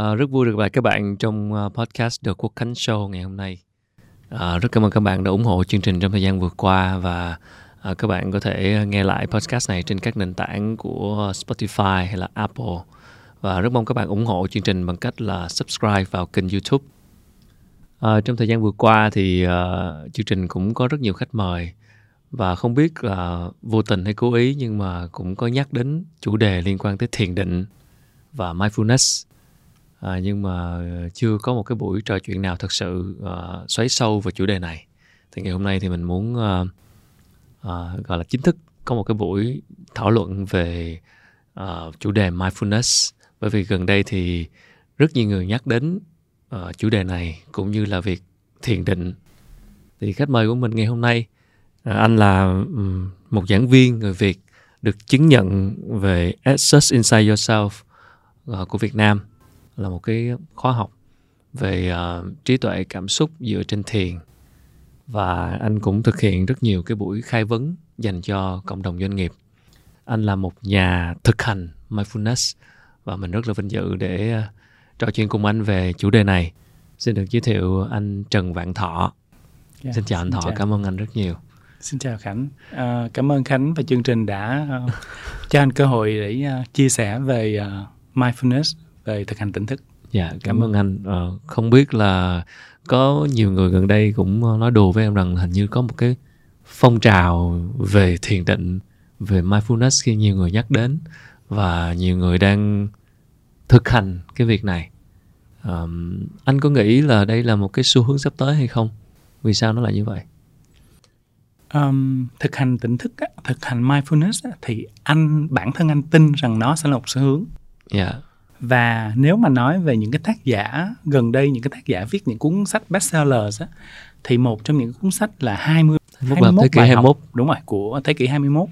À, rất vui được gặp lại các bạn trong ờ, podcast The Quốc Khánh Show ngày hôm nay. À, rất cảm ơn các bạn đã ủng hộ chương trình trong thời gian vừa qua và à, các bạn có thể nghe lại podcast này trên các nền tảng của Spotify hay là Apple và rất mong các bạn ủng hộ chương trình bằng cách là subscribe vào kênh YouTube. À, trong thời gian vừa qua thì uh, chương trình cũng có rất nhiều khách mời và không biết là vô tình hay cố ý nhưng mà cũng có nhắc đến chủ đề liên quan tới thiền định và mindfulness à, nhưng mà chưa có một cái buổi trò chuyện nào thật sự uh, xoáy sâu vào chủ đề này. Thì ngày hôm nay thì mình muốn uh, uh, gọi là chính thức có một cái buổi thảo luận về uh, chủ đề mindfulness. Bởi vì gần đây thì rất nhiều người nhắc đến uh, chủ đề này cũng như là việc thiền định. Thì khách mời của mình ngày hôm nay uh, anh là um, một giảng viên người Việt được chứng nhận về Access Inside Yourself uh, của Việt Nam là một cái khóa học về uh, trí tuệ cảm xúc dựa trên thiền. Và anh cũng thực hiện rất nhiều cái buổi khai vấn dành cho cộng đồng doanh nghiệp. Anh là một nhà thực hành mindfulness và mình rất là vinh dự để uh, trò chuyện cùng anh về chủ đề này. Xin được giới thiệu anh Trần Vạn Thọ. Yeah, dạ, xin chào anh Thọ chào. cảm ơn anh rất nhiều. Xin chào Khánh. À, cảm ơn Khánh và chương trình đã uh, cho anh cơ hội để uh, chia sẻ về uh, mindfulness về thực hành tỉnh thức. Dạ cảm, cảm ơn anh. À, không biết là có nhiều người gần đây cũng nói đùa với em rằng hình như có một cái phong trào về thiền định về mindfulness khi nhiều người nhắc đến và nhiều người đang thực hành cái việc này. Um, anh có nghĩ là đây là một cái xu hướng sắp tới hay không? Vì sao nó lại như vậy? Um, thực hành tỉnh thức á, thực hành mindfulness á, thì anh bản thân anh tin rằng nó sẽ là một xu hướng. Dạ. yeah và nếu mà nói về những cái tác giả gần đây những cái tác giả viết những cuốn sách bestsellers á thì một trong những cuốn sách là 20 21 thế kỷ 21 học, đúng rồi của thế kỷ 21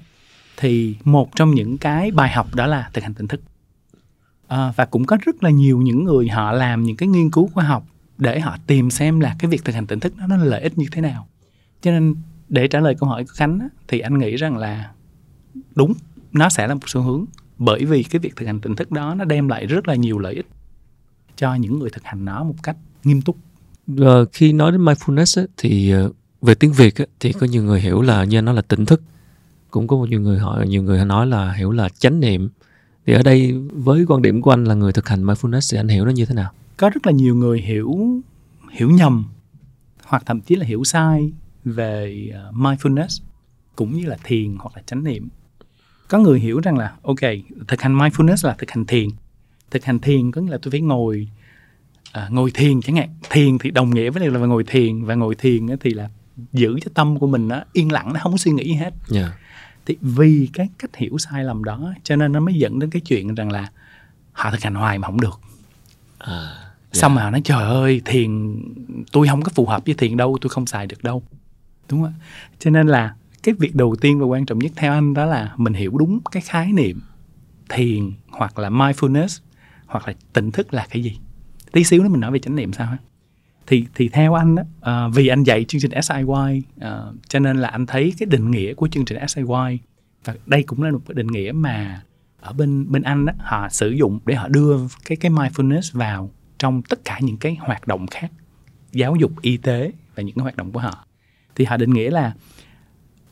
thì một trong những cái bài học đó là thực hành tỉnh thức. À, và cũng có rất là nhiều những người họ làm những cái nghiên cứu khoa học để họ tìm xem là cái việc thực hành tỉnh thức đó nó lợi ích như thế nào. Cho nên để trả lời câu hỏi của khánh á, thì anh nghĩ rằng là đúng nó sẽ là một xu hướng bởi vì cái việc thực hành tỉnh thức đó nó đem lại rất là nhiều lợi ích cho những người thực hành nó một cách nghiêm túc. Uh, khi nói đến mindfulness ấy, thì uh, về tiếng việt ấy, thì có nhiều người hiểu là như nó là tỉnh thức. Cũng có một nhiều người hỏi nhiều người nói là hiểu là chánh niệm. Thì ở đây với quan điểm của anh là người thực hành mindfulness thì anh hiểu nó như thế nào? Có rất là nhiều người hiểu hiểu nhầm hoặc thậm chí là hiểu sai về uh, mindfulness cũng như là thiền hoặc là chánh niệm có người hiểu rằng là ok thực hành mindfulness là thực hành thiền thực hành thiền có nghĩa là tôi phải ngồi à, ngồi thiền chẳng hạn thiền thì đồng nghĩa với là ngồi thiền và ngồi thiền thì là giữ cho tâm của mình nó yên lặng nó không có suy nghĩ hết yeah. Dạ. thì vì cái cách hiểu sai lầm đó cho nên nó mới dẫn đến cái chuyện rằng là họ thực hành hoài mà không được à, yeah. Dạ. xong mà họ nói trời ơi thiền tôi không có phù hợp với thiền đâu tôi không xài được đâu đúng không cho nên là cái việc đầu tiên và quan trọng nhất theo anh đó là mình hiểu đúng cái khái niệm thiền hoặc là mindfulness hoặc là tỉnh thức là cái gì. Tí xíu nữa mình nói về chánh niệm sao ha? Thì thì theo anh đó, uh, ờ, vì anh dạy chương trình SIY uh, ờ, cho nên là anh thấy cái định nghĩa của chương trình SIY và đây cũng là một cái định nghĩa mà ở bên bên anh đó, họ sử dụng để họ đưa cái cái mindfulness vào trong tất cả những cái hoạt động khác giáo dục y tế và những cái hoạt động của họ. Thì họ định nghĩa là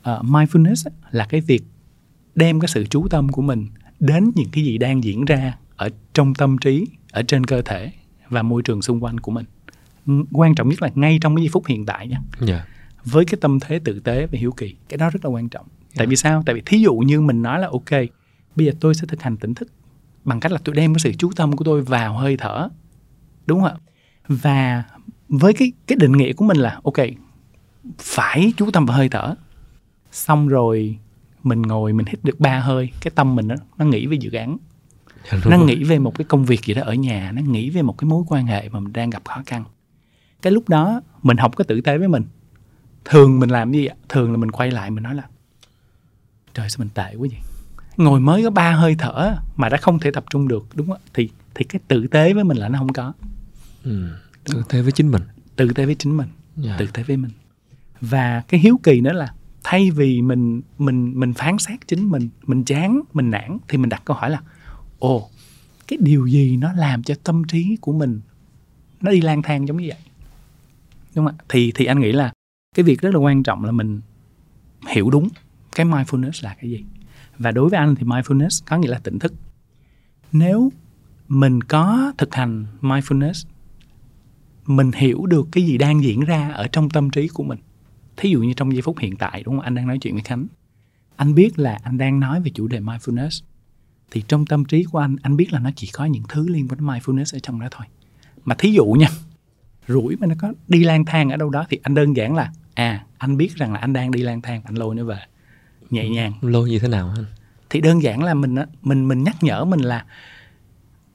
uh, mindfulness là cái việc đem cái sự chú tâm của mình đến những cái gì đang diễn ra ở trong tâm trí ở trên cơ thể và môi trường xung quanh của mình quan trọng nhất là ngay trong cái giây phút hiện tại nha yeah. Dạ. với cái tâm thế tử tế và hiếu kỳ cái đó rất là quan trọng yeah. tại dạ. vì sao tại vì thí dụ như mình nói là ok bây giờ tôi sẽ thực hành tỉnh thức bằng cách là tôi đem cái sự chú tâm của tôi vào hơi thở đúng không ạ và với cái cái định nghĩa của mình là ok phải chú tâm vào hơi thở xong rồi mình ngồi mình hít được ba hơi cái tâm mình nó nó nghĩ về dự án. Dạ, nó nghĩ về một cái công việc gì đó ở nhà nó nghĩ về một cái mối quan hệ mà mình đang gặp khó khăn. Cái lúc đó mình học cái tử tế với mình. Thường mình làm gì ạ? Thường là mình quay lại mình nói là trời sao mình tệ quá vậy? Ngồi mới có ba hơi thở mà đã không thể tập trung được. Đúng không? Thì thì cái tử tế với mình là nó không có. Ừ, tử tế với chính mình. Tử tế với chính mình. Yeah. Dạ. tử tế với mình. Và cái hiếu kỳ nữa là thay vì mình mình mình phán xét chính mình mình chán, mình nản, thì mình đặt câu hỏi là, ồ, cái điều gì nó làm cho tâm trí của mình nó đi lang thang giống như vậy? Đúng không ạ? Thì thì anh nghĩ là cái việc rất là quan trọng là mình hiểu đúng cái mindfulness là cái gì. Và đối với anh thì mindfulness có nghĩa là tỉnh thức. Nếu mình có thực hành mindfulness, mình hiểu được cái gì đang diễn ra ở trong tâm trí của mình thí dụ như trong giây phút hiện tại đúng không? Anh đang nói chuyện với khánh. Anh biết là anh đang nói về chủ đề mindfulness. Thì trong tâm trí của anh anh biết là nó chỉ có những thứ liên quan đến mindfulness ở trong đó thôi. Mà thí dụ nha rủi mà nó có đi lang thang ở đâu đó thì anh đơn giản là à anh biết rằng là anh đang đi lang thang anh lôi nó về. Nhẹ nhàng. Lôi như thế nào anh? Thì đơn giản là mình mình mình nhắc nhở mình là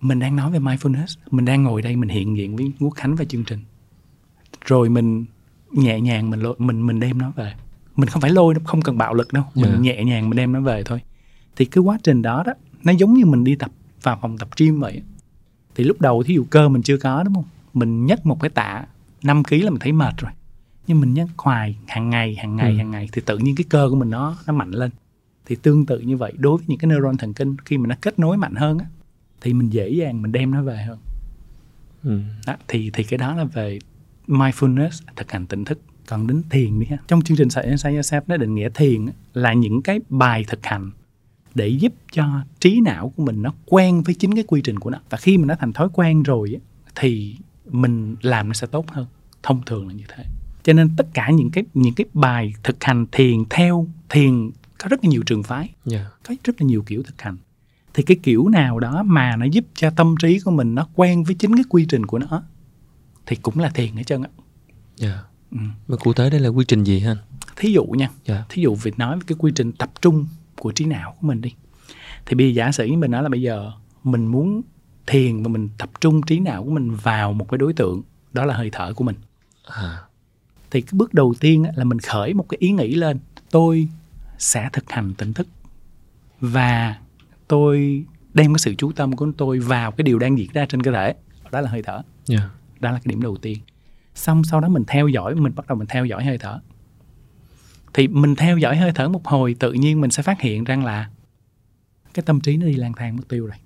mình đang nói về mindfulness mình đang ngồi đây mình hiện diện với quốc khánh và chương trình. Rồi mình nhẹ nhàng mình lôi, mình mình đem nó về. Mình không phải lôi không cần bạo lực đâu. Mình yeah. Nhẹ nhàng mình đem nó về thôi. Thì cái quá trình đó đó nó giống như mình đi tập vào phòng tập gym vậy thì lúc đầu thí dụ cơ mình chưa có đúng không? Mình nhấc một cái tạ 5 kg là mình thấy mệt rồi. Nhưng mình nhấc hoài hàng ngày hàng ngày ừ. hàng ngày thì tự nhiên cái cơ của mình nó nó mạnh lên. Thì tương tự như vậy đối với những cái neuron thần kinh khi mà nó kết nối mạnh hơn á thì mình dễ dàng mình đem nó về hơn. Ừ. đó, thì thì cái đó là về mindfulness thực hành tỉnh thức còn đến thiền đi ha trong chương trình Say Yourself nó định nghĩa thiền là những cái bài thực hành để giúp cho trí não của mình nó quen với chính cái quy trình của nó. Và khi mà nó thành thói quen rồi thì mình làm nó sẽ tốt hơn. Thông thường là như thế. Cho nên tất cả những cái những cái bài thực hành thiền theo thiền có rất là nhiều trường phái yeah. Có rất là nhiều kiểu thực hành. Thì cái kiểu nào đó mà nó giúp cho tâm trí của mình nó quen với chính cái quy trình của nó thì cũng là thiền hết trơn á. Dạ. ừ. mà cụ thể đây là quy trình gì ha thí dụ nha. Dạ. thí dụ việc nói về cái quy trình tập trung của trí não của mình đi thì bây giờ giả sử như mình nói là bây giờ mình muốn thiền và mình tập trung trí não của mình vào một cái đối tượng đó là hơi thở của mình à. thì cái bước đầu tiên là mình khởi một cái ý nghĩ lên tôi sẽ thực hành tỉnh thức và tôi đem cái sự chú tâm của tôi vào cái điều đang diễn ra trên cơ thể đó là hơi thở yeah. Đó là cái điểm đầu tiên. Xong sau đó mình theo dõi, mình bắt đầu mình theo dõi hơi thở. Thì mình theo dõi hơi thở một hồi, tự nhiên mình sẽ phát hiện rằng là cái tâm trí nó đi lang thang mất tiêu rồi.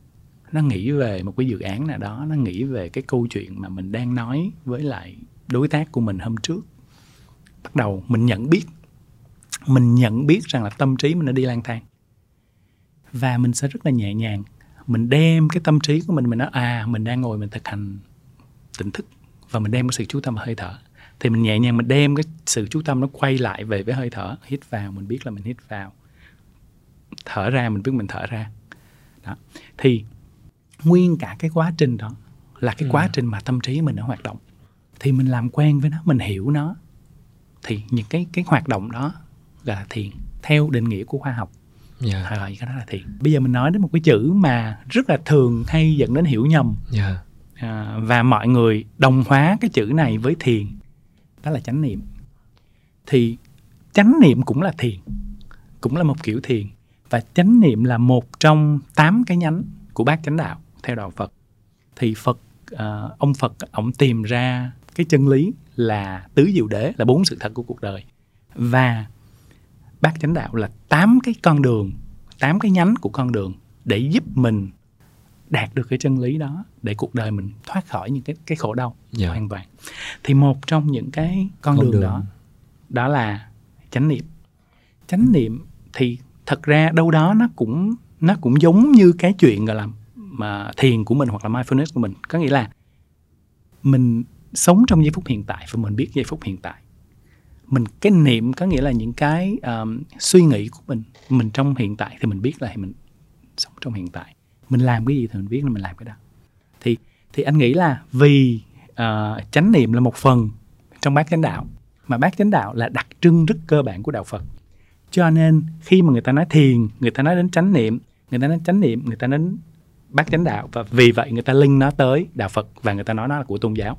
Nó nghĩ về một cái dự án nào đó, nó nghĩ về cái câu chuyện mà mình đang nói với lại đối tác của mình hôm trước. Bắt đầu mình nhận biết, mình nhận biết rằng là tâm trí mình nó đi lang thang. Và mình sẽ rất là nhẹ nhàng. Mình đem cái tâm trí của mình mình nói à mình đang ngồi mình thực hành tỉnh thức và mình đem cái sự chú tâm vào hơi thở thì mình nhẹ nhàng mình đem cái sự chú tâm nó quay lại về với hơi thở hít vào mình biết là mình hít vào thở ra mình biết mình thở ra đó thì nguyên cả cái quá trình đó là cái ừ. quá trình mà tâm trí mình nó hoạt động thì mình làm quen với nó mình hiểu nó thì những cái cái hoạt động đó gọi là thiền theo định nghĩa của khoa học yeah. Dạ. gọi cái đó là thiền bây giờ mình nói đến một cái chữ mà rất là thường hay dẫn đến hiểu nhầm yeah. À, và mọi người đồng hóa cái chữ này với thiền. Đó là chánh niệm. Thì chánh niệm cũng là thiền cũng là một kiểu thiền. Và chánh niệm là một trong tám cái nhánh của bát chánh đạo theo đạo Phật. Thì Phật à, ông Phật ông tìm ra cái chân lý là tứ diệu đế là bốn sự thật của cuộc đời. Và bát chánh đạo là tám cái con đường tám cái nhánh của con đường để giúp mình đạt được cái chân lý đó để cuộc đời mình thoát khỏi những cái cái khổ đau yeah. Dạ. hoàn toàn. Thì một trong những cái con, con đường, đường. đó đó là chánh niệm. Chánh niệm thì thật ra đâu đó nó cũng nó cũng giống như cái chuyện gọi là mà thiền của mình hoặc là mindfulness của mình. Có nghĩa là mình sống trong giây phút hiện tại và mình biết giây phút hiện tại. Mình cái niệm có nghĩa là những cái um, suy nghĩ của mình mình trong hiện tại thì mình biết là mình sống trong hiện tại mình làm cái gì thì mình biết là mình làm cái đó. Thì thì anh nghĩ là vì uh, chánh niệm là một phần trong bát chánh đạo mà bát chánh đạo là đặc trưng rất cơ bản của đạo Phật. Cho nên khi mà người ta nói thiền người ta nói đến chánh niệm người ta nói chánh niệm người ta nói đến bát chánh đạo và vì vậy người ta linh nó tới đạo Phật và người ta nói nó là của tôn giáo.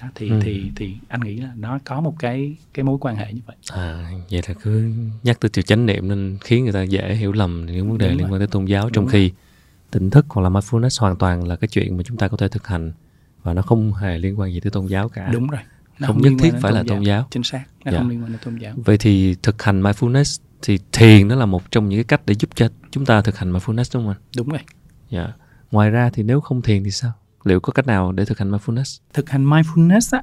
Đó, thì ừ. thì thì anh nghĩ là nó có một cái cái mối quan hệ như vậy. À vậy là cứ nhắc tới chữ chánh niệm nên khiến người ta dễ hiểu lầm những vấn đề Đúng liên quan tới tôn giáo trong Đúng khi rồi. Tỉnh thức hoặc là mindfulness hoàn toàn là cái chuyện mà chúng ta có thể thực hành. Và nó không hề liên quan gì tới tôn giáo cả. Đúng rồi. Nó không, không nhất thiết phải là tôn giáo. Chính xác. Nó dạ. không liên quan đến tôn giáo. Vậy thì thực hành mindfulness thì thiền nó là một trong những cái cách để giúp cho chúng ta thực hành mindfulness đúng không anh? Đúng rồi. Dạ. Ngoài ra thì nếu không thiền thì sao? Liệu có cách nào để thực hành mindfulness? Thực hành mindfulness á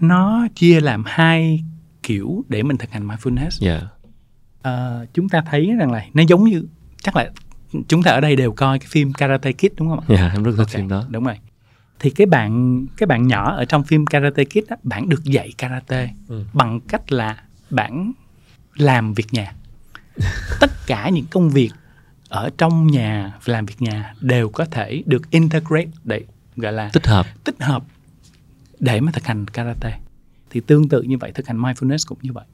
nó chia làm hai kiểu để mình thực hành mindfulness. Dạ. Ờ, chúng ta thấy rằng là nó giống như chắc là chúng ta ở đây đều coi cái phim Karate Kid đúng không ạ? dạ em rất thích Ok, phim đó Đúng rồi. Thì cái bạn cái bạn nhỏ ở trong phim Karate Kid á, bạn được dạy karate Ừ. bằng cách là bạn làm việc nhà. Tất cả những công việc ở trong nhà làm việc nhà đều có thể được integrate để gọi là tích hợp tích hợp để mà thực hành karate thì tương tự như vậy thực hành mindfulness cũng như vậy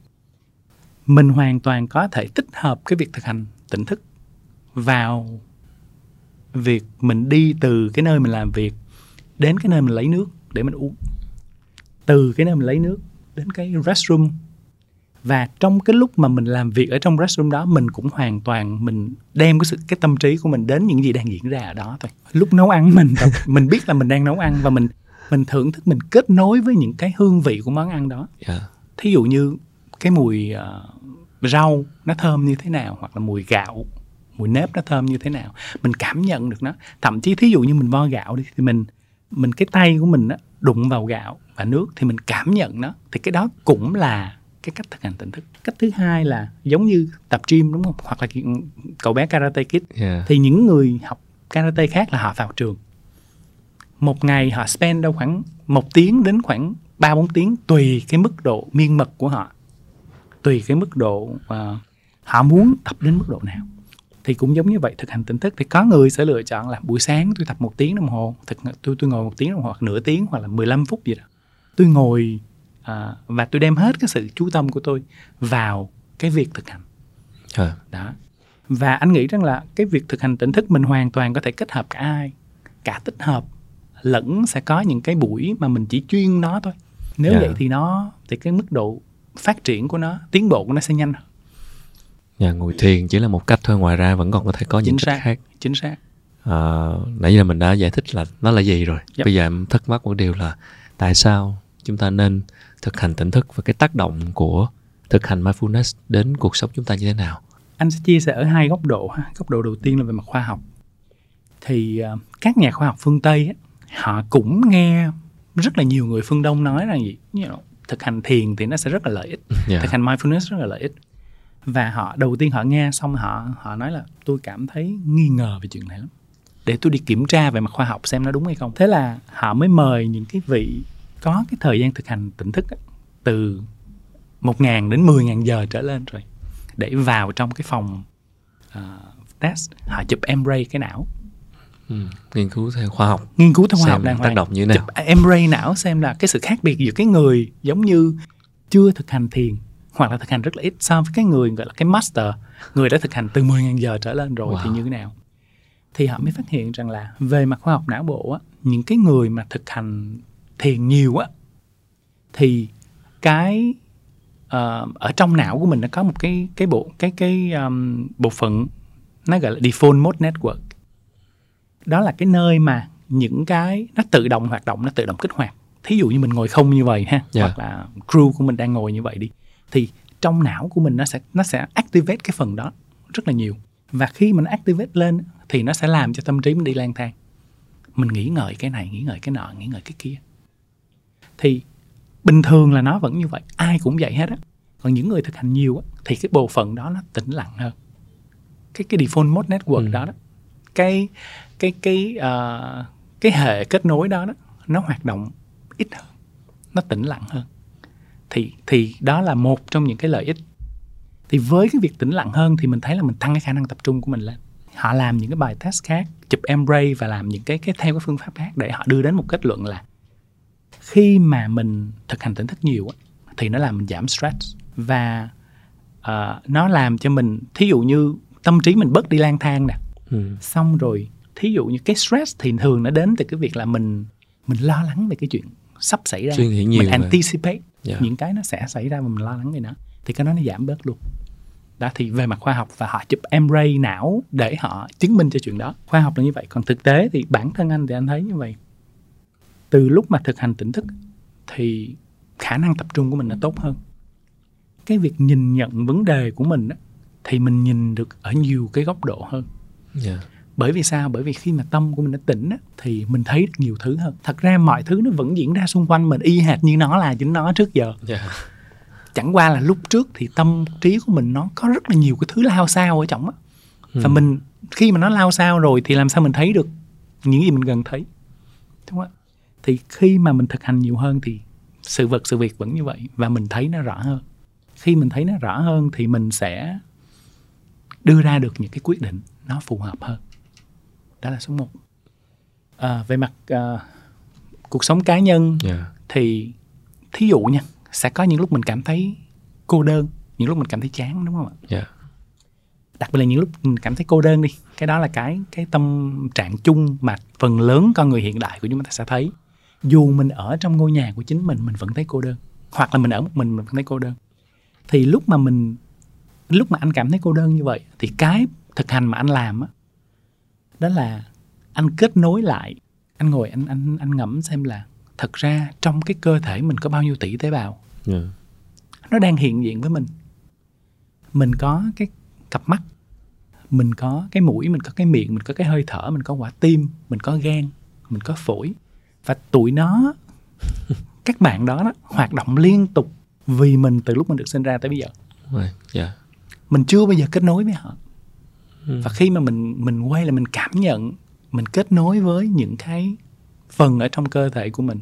mình hoàn toàn có thể tích hợp cái việc thực hành tỉnh thức vào việc mình đi từ cái nơi mình làm việc đến cái nơi mình lấy nước để mình uống. Từ cái nơi mình lấy nước đến cái restroom. Và trong cái lúc mà mình làm việc ở trong restroom đó mình cũng hoàn toàn mình đem cái sự cái tâm trí của mình đến những gì đang diễn ra ở đó thôi. Lúc nấu ăn mình. Tập, mình biết là mình đang nấu ăn và mình mình thưởng thức mình kết nối với những cái hương vị của món ăn đó. Dạ thí dụ như cái mùi ờ, rau nó thơm như thế nào hoặc là mùi gạo mùi nếp nó thơm như thế nào. Mình cảm nhận được nó. Thậm chí thí dụ như mình vo gạo đi thì mình mình cái tay của mình á, đụng vào gạo và nước thì mình cảm nhận nó. Thì cái đó cũng là cái cách thực hành tỉnh thức. Cách thứ hai là giống như tập gym đúng không? Hoặc là cậu bé karate kid. Dạ thì những người học karate khác là họ vào trường. Một ngày họ spend đâu khoảng một tiếng đến khoảng ba bốn tiếng tùy cái mức độ miên mật của họ. Tùy cái mức độ ờ, họ muốn tập đến mức độ nào thì cũng giống như vậy thực hành tỉnh thức thì có người sẽ lựa chọn là buổi sáng tôi tập một tiếng đồng hồ thực tôi tôi ngồi một tiếng đồng hồ hoặc nửa tiếng hoặc là 15 phút gì đó. Tôi ngồi à, và tôi đem hết cái sự chú tâm của tôi vào cái việc thực hành. Ờ, đó. Và anh nghĩ rằng là cái việc thực hành tỉnh thức mình hoàn toàn có thể kết hợp cả hai cả tích hợp lẫn sẽ có những cái buổi mà mình chỉ chuyên nó thôi. Nếu Dạ. vậy thì nó thì cái mức độ phát triển của nó tiến bộ của nó sẽ nhanh hơn dạ ngồi thiền chỉ là một cách thôi ngoài ra vẫn còn có thể có những Chính cách xác. khác. chính xác. Ờ, nãy giờ mình đã giải thích là nó là gì rồi. Yep. bây giờ em thắc mắc một điều là tại sao chúng ta nên thực hành tỉnh thức và cái tác động của thực hành mindfulness đến cuộc sống chúng ta như thế nào? Anh sẽ chia sẻ ở hai góc độ ha. góc độ đầu tiên là về mặt khoa học. Thì ờ, các nhà khoa học phương tây họ cũng nghe rất là nhiều người phương đông nói rằng gì? You know, thực hành thiền thì nó sẽ rất là lợi ích. Dạ. Thực hành mindfulness rất là lợi ích và họ đầu tiên họ nghe xong họ họ nói là tôi cảm thấy nghi ngờ về chuyện này lắm. Để tôi đi kiểm tra về mặt khoa học xem nó đúng hay không. Thế là họ mới mời những cái vị có cái thời gian thực hành tỉnh thức á, từ 1.000 đến 10.000 giờ trở lên rồi để vào trong cái phòng à, test. Họ chụp MRI cái não. Ừ. nghiên cứu theo khoa học. Nghiên cứu theo khoa học xem đàng tác hoàng. động như thế nào. Chụp MRI não xem là cái sự khác biệt giữa cái người giống như chưa thực hành thiền hoặc là thực hành rất là ít so với cái người gọi là cái master người đã thực hành từ 10.000 giờ trở lên rồi thì Wow. như thế nào thì họ mới phát hiện rằng là về mặt khoa học não bộ á những cái người mà thực hành thiền nhiều á thì cái ờ, ở trong não của mình nó có một cái cái bộ cái cái um, bộ phận nó gọi là default mode network đó là cái nơi mà những cái nó tự động hoạt động nó tự động kích hoạt thí dụ như mình ngồi không như vậy ha Dạ. hoặc là crew của mình đang ngồi như vậy đi thì trong não của mình nó sẽ nó sẽ activate cái phần đó rất là nhiều. Và khi mình activate lên thì nó sẽ làm cho tâm trí mình đi lang thang. Mình nghĩ ngợi cái này nghĩ ngợi cái nọ nghĩ ngợi cái kia. Thì bình thường là nó vẫn như vậy ai cũng vậy hết á. Còn những người thực hành nhiều á thì cái bộ phận đó nó tĩnh lặng hơn. Cái cái default mode network Ừ. đó đó cái cái cái ờ, cái hệ kết nối đó đó nó hoạt động ít hơn nó tĩnh lặng hơn thì thì đó là một trong những cái lợi ích. Thì với cái việc tĩnh lặng hơn thì mình thấy là mình tăng cái khả năng tập trung của mình lên. Họ làm những cái bài test khác chụp MRI và làm những cái cái theo cái phương pháp khác để họ đưa đến một kết luận là khi mà mình thực hành tỉnh thức nhiều thì nó làm mình giảm stress và ờ, nó làm cho mình thí dụ như tâm trí mình bớt đi lang thang nè. Ừ. xong rồi thí dụ như cái stress thì thường nó đến từ cái việc là mình mình lo lắng về cái chuyện sắp xảy ra. Nghĩ nhiều mình anticipate Dạ. những cái nó sẽ xảy ra và mình lo lắng về nó thì cái đó nó giảm bớt luôn. Đó thì về mặt khoa học và họ chụp MRI não để họ chứng minh cho chuyện đó. Khoa học là như vậy còn thực tế thì bản thân anh thì anh thấy như vậy. Từ lúc mà thực hành tỉnh thức thì khả năng tập trung của mình nó tốt hơn. Cái việc nhìn nhận vấn đề của mình thì mình nhìn được ở nhiều cái góc độ hơn. Dạ bởi vì sao? Bởi vì khi mà tâm của mình nó tỉnh á, thì mình thấy được nhiều thứ hơn. Thật ra mọi thứ nó vẫn diễn ra xung quanh mình y hệt như nó là chính nó trước giờ. Yeah. chẳng qua là lúc trước thì tâm trí của mình nó có rất là nhiều cái thứ lao sao ở trong á. Và Ừ. mình khi mà nó lao sao rồi thì làm sao mình thấy được những gì mình cần thấy? Đúng không thì khi mà mình thực hành nhiều hơn thì sự vật sự việc vẫn như vậy và mình thấy nó rõ hơn. Khi mình thấy nó rõ hơn thì mình sẽ đưa ra được những cái quyết định nó phù hợp hơn đó là số một à, về mặt à, cuộc sống cá nhân Yeah. thì thí dụ nha sẽ có những lúc mình cảm thấy cô đơn những lúc mình cảm thấy chán đúng không ạ Yeah. đặc biệt là những lúc mình cảm thấy cô đơn đi cái đó là cái cái tâm trạng chung mà phần lớn con người hiện đại của chúng ta sẽ thấy dù mình ở trong ngôi nhà của chính mình mình vẫn thấy cô đơn hoặc là mình ở một mình mình vẫn thấy cô đơn thì lúc mà mình lúc mà anh cảm thấy cô đơn như vậy thì cái thực hành mà anh làm á đó là anh kết nối lại anh ngồi anh anh anh ngẫm xem là thật ra trong cái cơ thể mình có bao nhiêu tỷ tế bào Yeah. nó đang hiện diện với mình mình có cái cặp mắt mình có cái mũi mình có cái miệng mình có cái hơi thở mình có quả tim mình có gan mình có phổi và tụi nó các bạn đó, đó hoạt động liên tục vì mình từ lúc mình được sinh ra tới bây giờ Right. Yeah. mình chưa bao giờ kết nối với họ Ừ. và khi mà mình mình quay là mình cảm nhận mình kết nối với những cái phần ở trong cơ thể của mình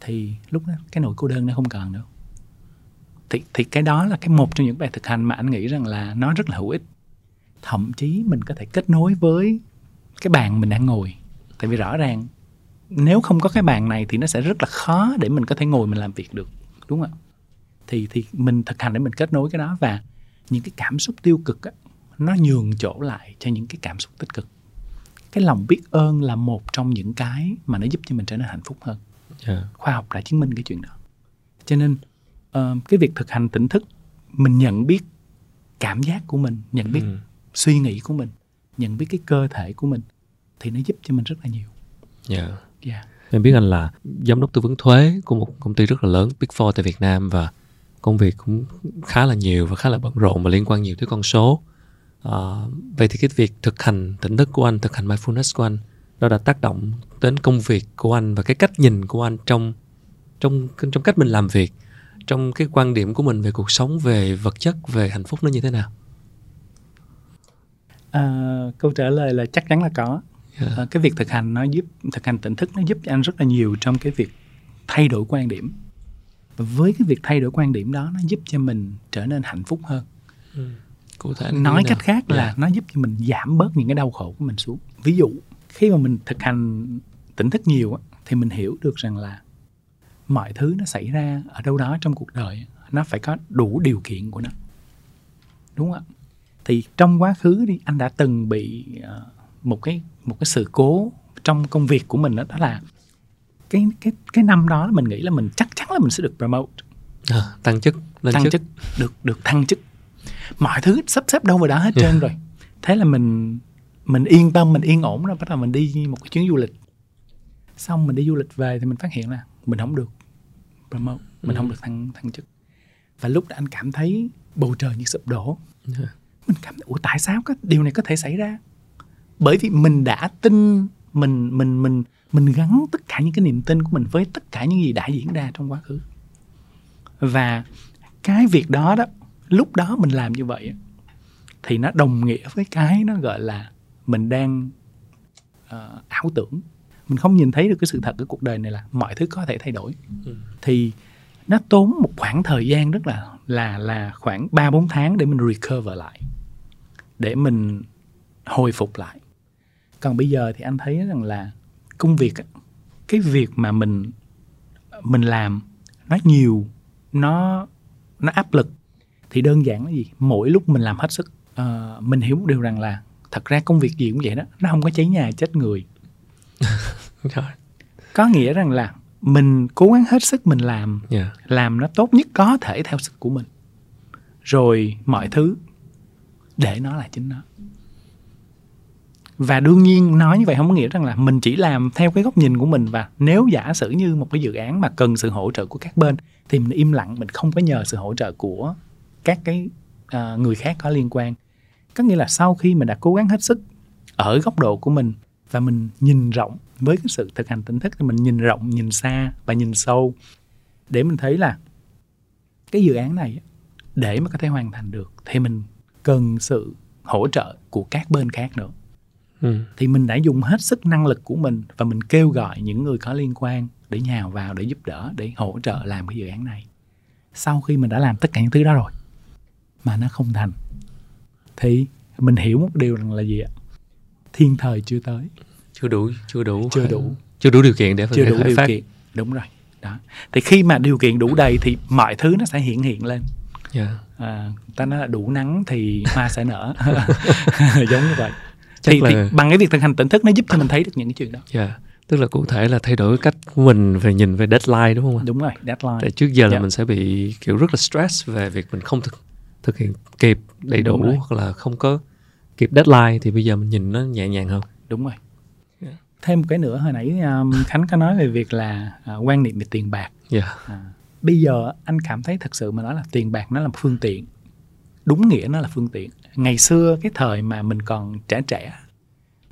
thì lúc đó cái nỗi cô đơn nó không còn nữa. Thì thì cái đó là cái một trong những bài thực hành mà anh nghĩ rằng là nó rất là hữu ích. Thậm chí mình có thể kết nối với cái bàn mình đang ngồi. Tại vì rõ ràng nếu không có cái bàn này thì nó sẽ rất là khó để mình có thể ngồi mình làm việc được đúng không ạ? Thì thì mình thực hành để mình kết nối cái đó. Và những cái cảm xúc tiêu cực á, nó nhường chỗ lại cho những cái cảm xúc tích cực cái lòng biết ơn là một trong những cái mà nó giúp cho mình trở nên hạnh phúc hơn Yeah. khoa học đã chứng minh cái chuyện đó cho nên ờ, cái việc thực hành tỉnh thức mình nhận biết cảm giác của mình nhận biết Ừ. suy nghĩ của mình nhận biết cái cơ thể của mình thì nó giúp cho mình rất là nhiều Yeah. yeah. Em biết anh là giám đốc tư vấn thuế của một công ty rất là lớn, Big Four tại Việt Nam và công việc cũng khá là nhiều và khá là bận rộn và liên quan nhiều tới con số. À, vậy thì cái việc thực hành tỉnh thức của anh, thực hành mindfulness của anh, nó đã tác động đến công việc của anh và cái cách nhìn của anh trong trong trong cách mình làm việc, trong cái quan điểm của mình về cuộc sống, về vật chất, về hạnh phúc nó như thế nào? À, câu trả lời là chắc chắn là có Yeah. à, cái việc thực hành nó giúp thực hành tỉnh thức nó giúp cho anh rất là nhiều trong cái việc thay đổi quan điểm và với cái việc thay đổi quan điểm đó nó giúp cho mình trở nên hạnh phúc hơn Cụ thể nói cách khác là Dạ. nó giúp cho mình giảm bớt những cái đau khổ của mình xuống. Ví dụ khi mà mình thực hành tỉnh thức nhiều thì mình hiểu được rằng là mọi thứ nó xảy ra ở đâu đó trong cuộc đời nó phải có đủ điều kiện của nó. Đúng không ạ? Thì trong quá khứ đi anh đã từng bị ờ, một cái một cái sự cố trong công việc của mình đó, đó là cái cái cái năm đó mình nghĩ là mình chắc chắn là mình sẽ được promote. À, tăng chức, lên thăng chức. chức được được thăng chức mọi thứ sắp xếp đâu vào đó hết trơn rồi. Thế là mình mình yên tâm mình yên ổn rồi bắt đầu mình đi một cái chuyến du lịch. Xong mình đi du lịch về thì mình phát hiện là mình không được promote mình Ừ. không được thăng thăng chức. Và lúc đó anh cảm thấy bầu trời như sụp đổ. Yeah. mình cảm thấy ủa tại sao cái điều này có thể xảy ra? Bởi vì mình đã tin mình mình mình mình gắn tất cả những cái niềm tin của mình với tất cả những gì đã diễn ra trong quá khứ. Và cái việc đó đó lúc đó mình làm như vậy thì nó đồng nghĩa với cái nó gọi là mình đang ờ, ảo tưởng mình không nhìn thấy được cái sự thật của cuộc đời này là mọi thứ có thể thay đổi Ừ. thì nó tốn một khoảng thời gian rất là là là khoảng 3 4 tháng để mình recover lại. Để mình hồi phục lại. Còn bây giờ thì anh thấy rằng là công việc cái việc mà mình mình làm nó nhiều nó nó áp lực thì đơn giản là gì? Mỗi lúc mình làm hết sức ờ, mình hiểu một điều rằng là thật ra công việc gì cũng vậy đó nó không có cháy nhà chết người. Có nghĩa rằng là mình cố gắng hết sức mình làm Yeah. làm nó tốt nhất có thể theo sức của mình. Rồi mọi thứ để nó là chính nó. Và đương nhiên nói như vậy không có nghĩa rằng là mình chỉ làm theo cái góc nhìn của mình và nếu giả sử như một cái dự án mà cần sự hỗ trợ của các bên thì mình im lặng mình không có nhờ sự hỗ trợ của các cái à, người khác có liên quan. Có nghĩa là sau khi mình đã cố gắng hết sức ở góc độ của mình và mình nhìn rộng với cái sự thực hành tỉnh thức thì mình nhìn rộng nhìn xa và nhìn sâu để mình thấy là cái dự án này để mà có thể hoàn thành được thì mình cần sự hỗ trợ của các bên khác nữa. Ừ. thì mình đã dùng hết sức năng lực của mình và mình kêu gọi những người có liên quan để nhào vào để giúp đỡ để hỗ trợ làm cái dự án này. Sau khi mình đã làm tất cả những thứ đó rồi mà nó không thành. Thì mình hiểu một điều rằng là gì ạ? Thiên thời chưa tới. Chưa đủ chưa đủ chưa đủ. Chưa đủ điều kiện để chưa đủ điều phát. kiện. Đúng rồi. Đó. Thì khi mà điều kiện đủ đầy thì mọi thứ nó sẽ hiện hiện lên. Dạ. à, ta nói là đủ nắng thì hoa sẽ nở. Giống như vậy. Chắc thì, là- thì bằng cái việc thực hành tỉnh thức nó giúp cho mình thấy được những cái chuyện đó. Dạ. tức là cụ thể là thay đổi cách của mình về nhìn về deadline đúng không ạ? Đúng rồi deadline. Tại trước giờ là Dạ. mình sẽ bị kiểu rất là stress về việc mình không thực thực hiện kịp đầy đủ hoặc là không có kịp deadline thì bây giờ mình nhìn nó nhẹ nhàng hơn. Đúng rồi. Dạ. thêm một cái nữa hồi nãy um, khánh có nói về việc là à, quan niệm về tiền bạc. Dạ. À, bây giờ anh cảm thấy thật sự mà nói là tiền bạc nó là một phương tiện. Đúng nghĩa nó là phương tiện. Ngày xưa cái thời mà mình còn trẻ trẻ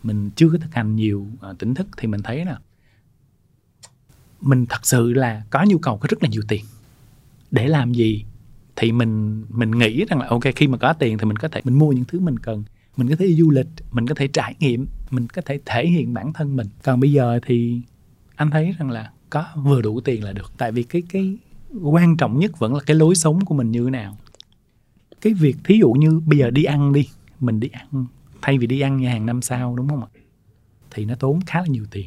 mình chưa có thực hành nhiều uh, tỉnh thức thì mình thấy là mình thật sự là có nhu cầu có rất là nhiều tiền. Để làm gì thì mình mình nghĩ rằng là, ok, khi mà có tiền thì mình có thể, mình mua những thứ mình cần. Mình có thể đi du lịch, mình có thể trải nghiệm, mình có thể thể hiện bản thân mình. Còn bây giờ thì anh thấy rằng là có vừa đủ tiền là được. Tại vì cái cái quan trọng nhất vẫn là cái lối sống của mình như thế nào. Cái việc thí dụ như bây giờ đi ăn đi, mình đi ăn, thay vì đi ăn nhà hàng năm sao, đúng không ạ? Thì nó tốn khá là nhiều tiền.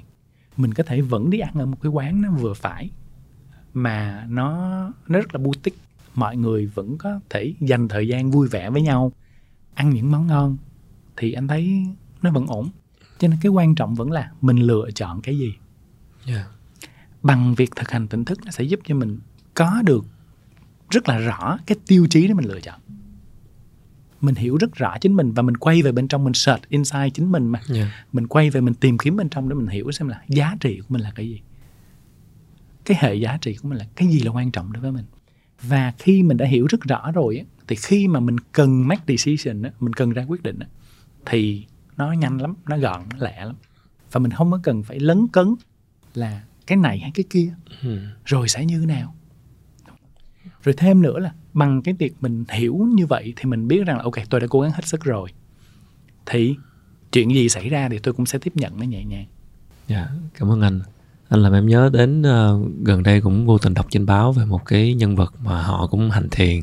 Mình có thể vẫn đi ăn ở một cái quán nó vừa phải, mà nó nó rất là boutique mọi người vẫn có thể dành thời gian vui vẻ với nhau ăn những món ngon thì anh thấy nó vẫn ổn. Cho nên cái quan trọng vẫn là mình lựa chọn cái gì. Dạ bằng việc thực hành tỉnh thức nó sẽ giúp cho mình có được rất là rõ cái tiêu chí để mình lựa chọn. Mình hiểu rất rõ chính mình và mình quay về bên trong mình search inside chính mình mà. Dạ mình quay về mình tìm kiếm bên trong để mình hiểu xem là giá trị của mình là cái gì. Cái hệ giá trị của mình là cái gì là quan trọng đối với mình và khi mình đã hiểu rất rõ rồi thì khi mà mình cần make decision mình cần ra quyết định thì nó nhanh lắm nó gọn nó lẹ lắm. Và mình không có cần phải lấn cấn là cái này hay cái kia. Ừ. rồi sẽ như thế nào? Rồi thêm nữa là bằng cái việc mình hiểu như vậy thì mình biết rằng là ok tôi đã cố gắng hết sức rồi. Thì chuyện gì xảy ra thì tôi cũng sẽ tiếp nhận nó nhẹ nhàng. Dạ, cảm ơn anh. Anh làm em nhớ đến ờ, gần đây cũng vô tình đọc trên báo về một cái nhân vật mà họ cũng hành thiền.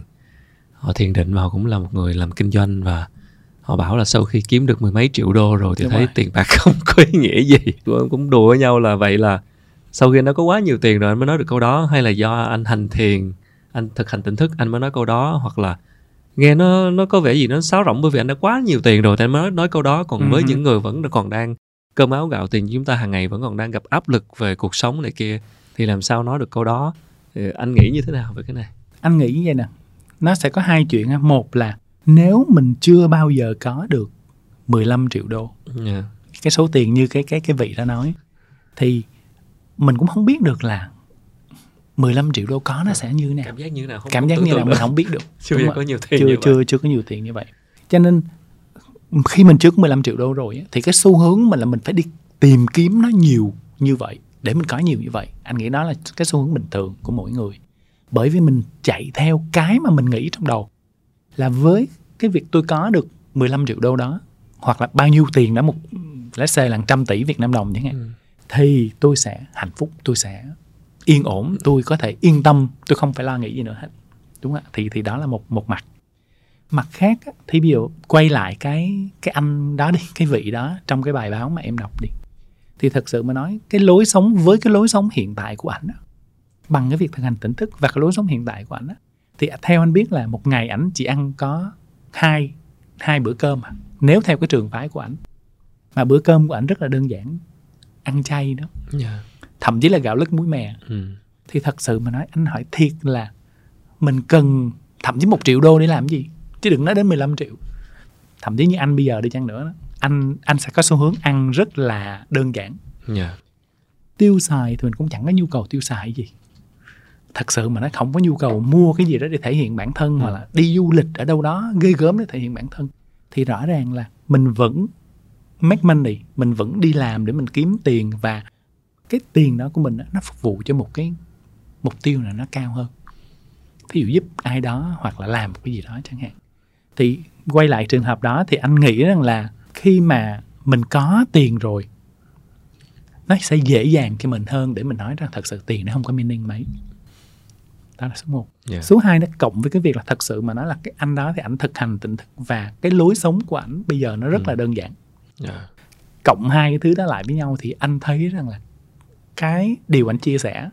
Họ thiền định và họ cũng là một người làm kinh doanh và họ bảo là sau khi kiếm được mười mấy triệu đô rồi thì Đúng thấy rồi. tiền bạc không có ý nghĩa gì. Tụi em cũng đùa với nhau là vậy là sau khi nó có quá nhiều tiền rồi anh mới nói được câu đó hay là do anh hành thiền, anh thực hành tỉnh thức anh mới nói câu đó hoặc là nghe nó nó có vẻ gì nó sáo rỗng bởi vì anh đã quá nhiều tiền rồi thì anh mới nói, nói câu đó còn với Ừ những người vẫn còn đang cơm áo gạo tiền chúng ta hàng ngày vẫn còn đang gặp áp lực về cuộc sống này kia. Thì làm sao nói được câu đó? Thì anh nghĩ như thế nào về cái này? Anh nghĩ như vậy nè. Nó sẽ có hai chuyện á. một là nếu mình chưa bao giờ có được 15 triệu đô Dạ. cái số tiền như cái cái cái vị đó nói thì mình cũng không biết được là 15 triệu đô có nó sẽ như thế nào. Cảm giác như thế nào không? Cảm giác như nào được. mình không biết được. Chưa có nhiều tiền chưa như vậy. chưa chưa có nhiều tiền như vậy. Cho nên khi mình có 15 triệu đô rồi thì cái xu hướng mình là mình phải đi tìm kiếm nó nhiều như vậy để mình có nhiều như vậy. Anh nghĩ đó là cái xu hướng bình thường của mỗi người. Bởi vì mình chạy theo cái mà mình nghĩ trong đầu. Là với cái việc tôi có được 15 triệu đô đó hoặc là bao nhiêu tiền đó một let's say là trăm tỷ Việt Nam đồng chẳng hạn Ừ. thì tôi sẽ hạnh phúc tôi sẽ yên ổn tôi có thể yên tâm tôi không phải lo nghĩ gì nữa hết. Đúng không ạ? Thì thì đó là một một mặt mặt khác thì ví dụ quay lại cái cái anh đó đi cái vị đó trong cái bài báo mà em đọc đi thì thật sự mà nói cái lối sống với cái lối sống hiện tại của ảnh bằng cái việc thực hành tỉnh thức và cái lối sống hiện tại của ảnh thì theo anh biết là một ngày ảnh chỉ ăn có hai hai bữa cơm à, nếu theo cái trường phái của ảnh mà bữa cơm của ảnh rất là đơn giản ăn chay đó Dạ. thậm chí là gạo lứt muối mè Ừ. thì thật sự mà nói anh hỏi thiệt là mình cần thậm chí một triệu đô để làm gì chứ đừng nói đến 15 triệu. Thậm chí như anh bây giờ đi chăng nữa đó, anh anh sẽ có xu hướng ăn rất là đơn giản. Dạ. tiêu xài thì mình cũng chẳng có nhu cầu tiêu xài gì. Thật sự mà nó không có nhu cầu mua cái gì đó để thể hiện bản thân Ừ. hoặc là đi du lịch ở đâu đó ghê gớm để thể hiện bản thân. Thì rõ ràng là mình vẫn make money mình vẫn đi làm để mình kiếm tiền và cái tiền đó của mình á, nó phục vụ cho một cái mục tiêu nào nó cao hơn. Thí dụ giúp ai đó hoặc là làm một cái gì đó chẳng hạn thì quay lại trường hợp đó thì anh nghĩ rằng là khi mà mình có tiền rồi nó sẽ dễ dàng cho mình hơn để mình nói rằng thật sự tiền nó không có meaning mấy đó là số 1 Yeah. số 2 nó cộng với cái việc là thật sự mà nói là cái anh đó thì ảnh thực hành tỉnh thức và cái lối sống của ảnh bây giờ nó rất Ừ. là đơn giản Yeah. cộng hai cái thứ đó lại với nhau thì anh thấy rằng là cái điều anh chia sẻ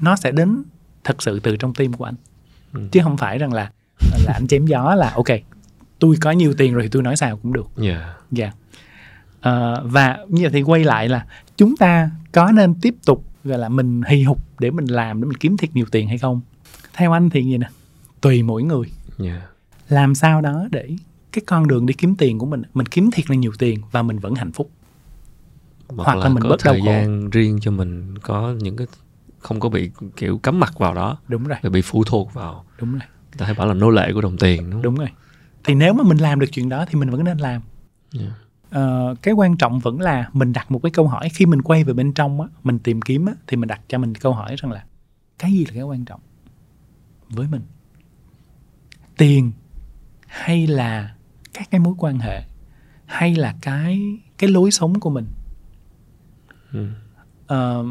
nó sẽ đến thật sự từ trong tim của anh Ừ. chứ không phải rằng là là anh chém gió là ok tôi có nhiều tiền rồi thì tôi nói sao cũng được. Yeah. dạ. Ờ, và như vậy thì quay lại là chúng ta có nên tiếp tục gọi là mình hì hục để mình làm để mình kiếm thiệt nhiều tiền hay không? Theo anh thì gì nè tùy mỗi người. Yeah. làm sao đó để cái con đường đi kiếm tiền của mình mình kiếm thiệt là nhiều tiền và mình vẫn hạnh phúc. Hoặc, Hoặc là, là mình có bớt thời khổ. gian riêng cho mình có những cái không có bị kiểu cắm mặt vào đó. Đúng rồi bị phụ thuộc vào. Đúng rồi ta hay bảo là nô lệ của đồng tiền đúng không? đúng rồi. Thì nếu mà mình làm được chuyện đó thì mình vẫn nên làm. Yeah. Ờ, cái quan trọng vẫn là mình đặt một cái câu hỏi. Khi mình quay về bên trong á mình tìm kiếm á thì mình đặt cho mình câu hỏi rằng là cái gì là cái quan trọng với mình? Tiền hay là các cái mối quan hệ? Hay là cái cái lối sống của mình? Ừ. Ờ,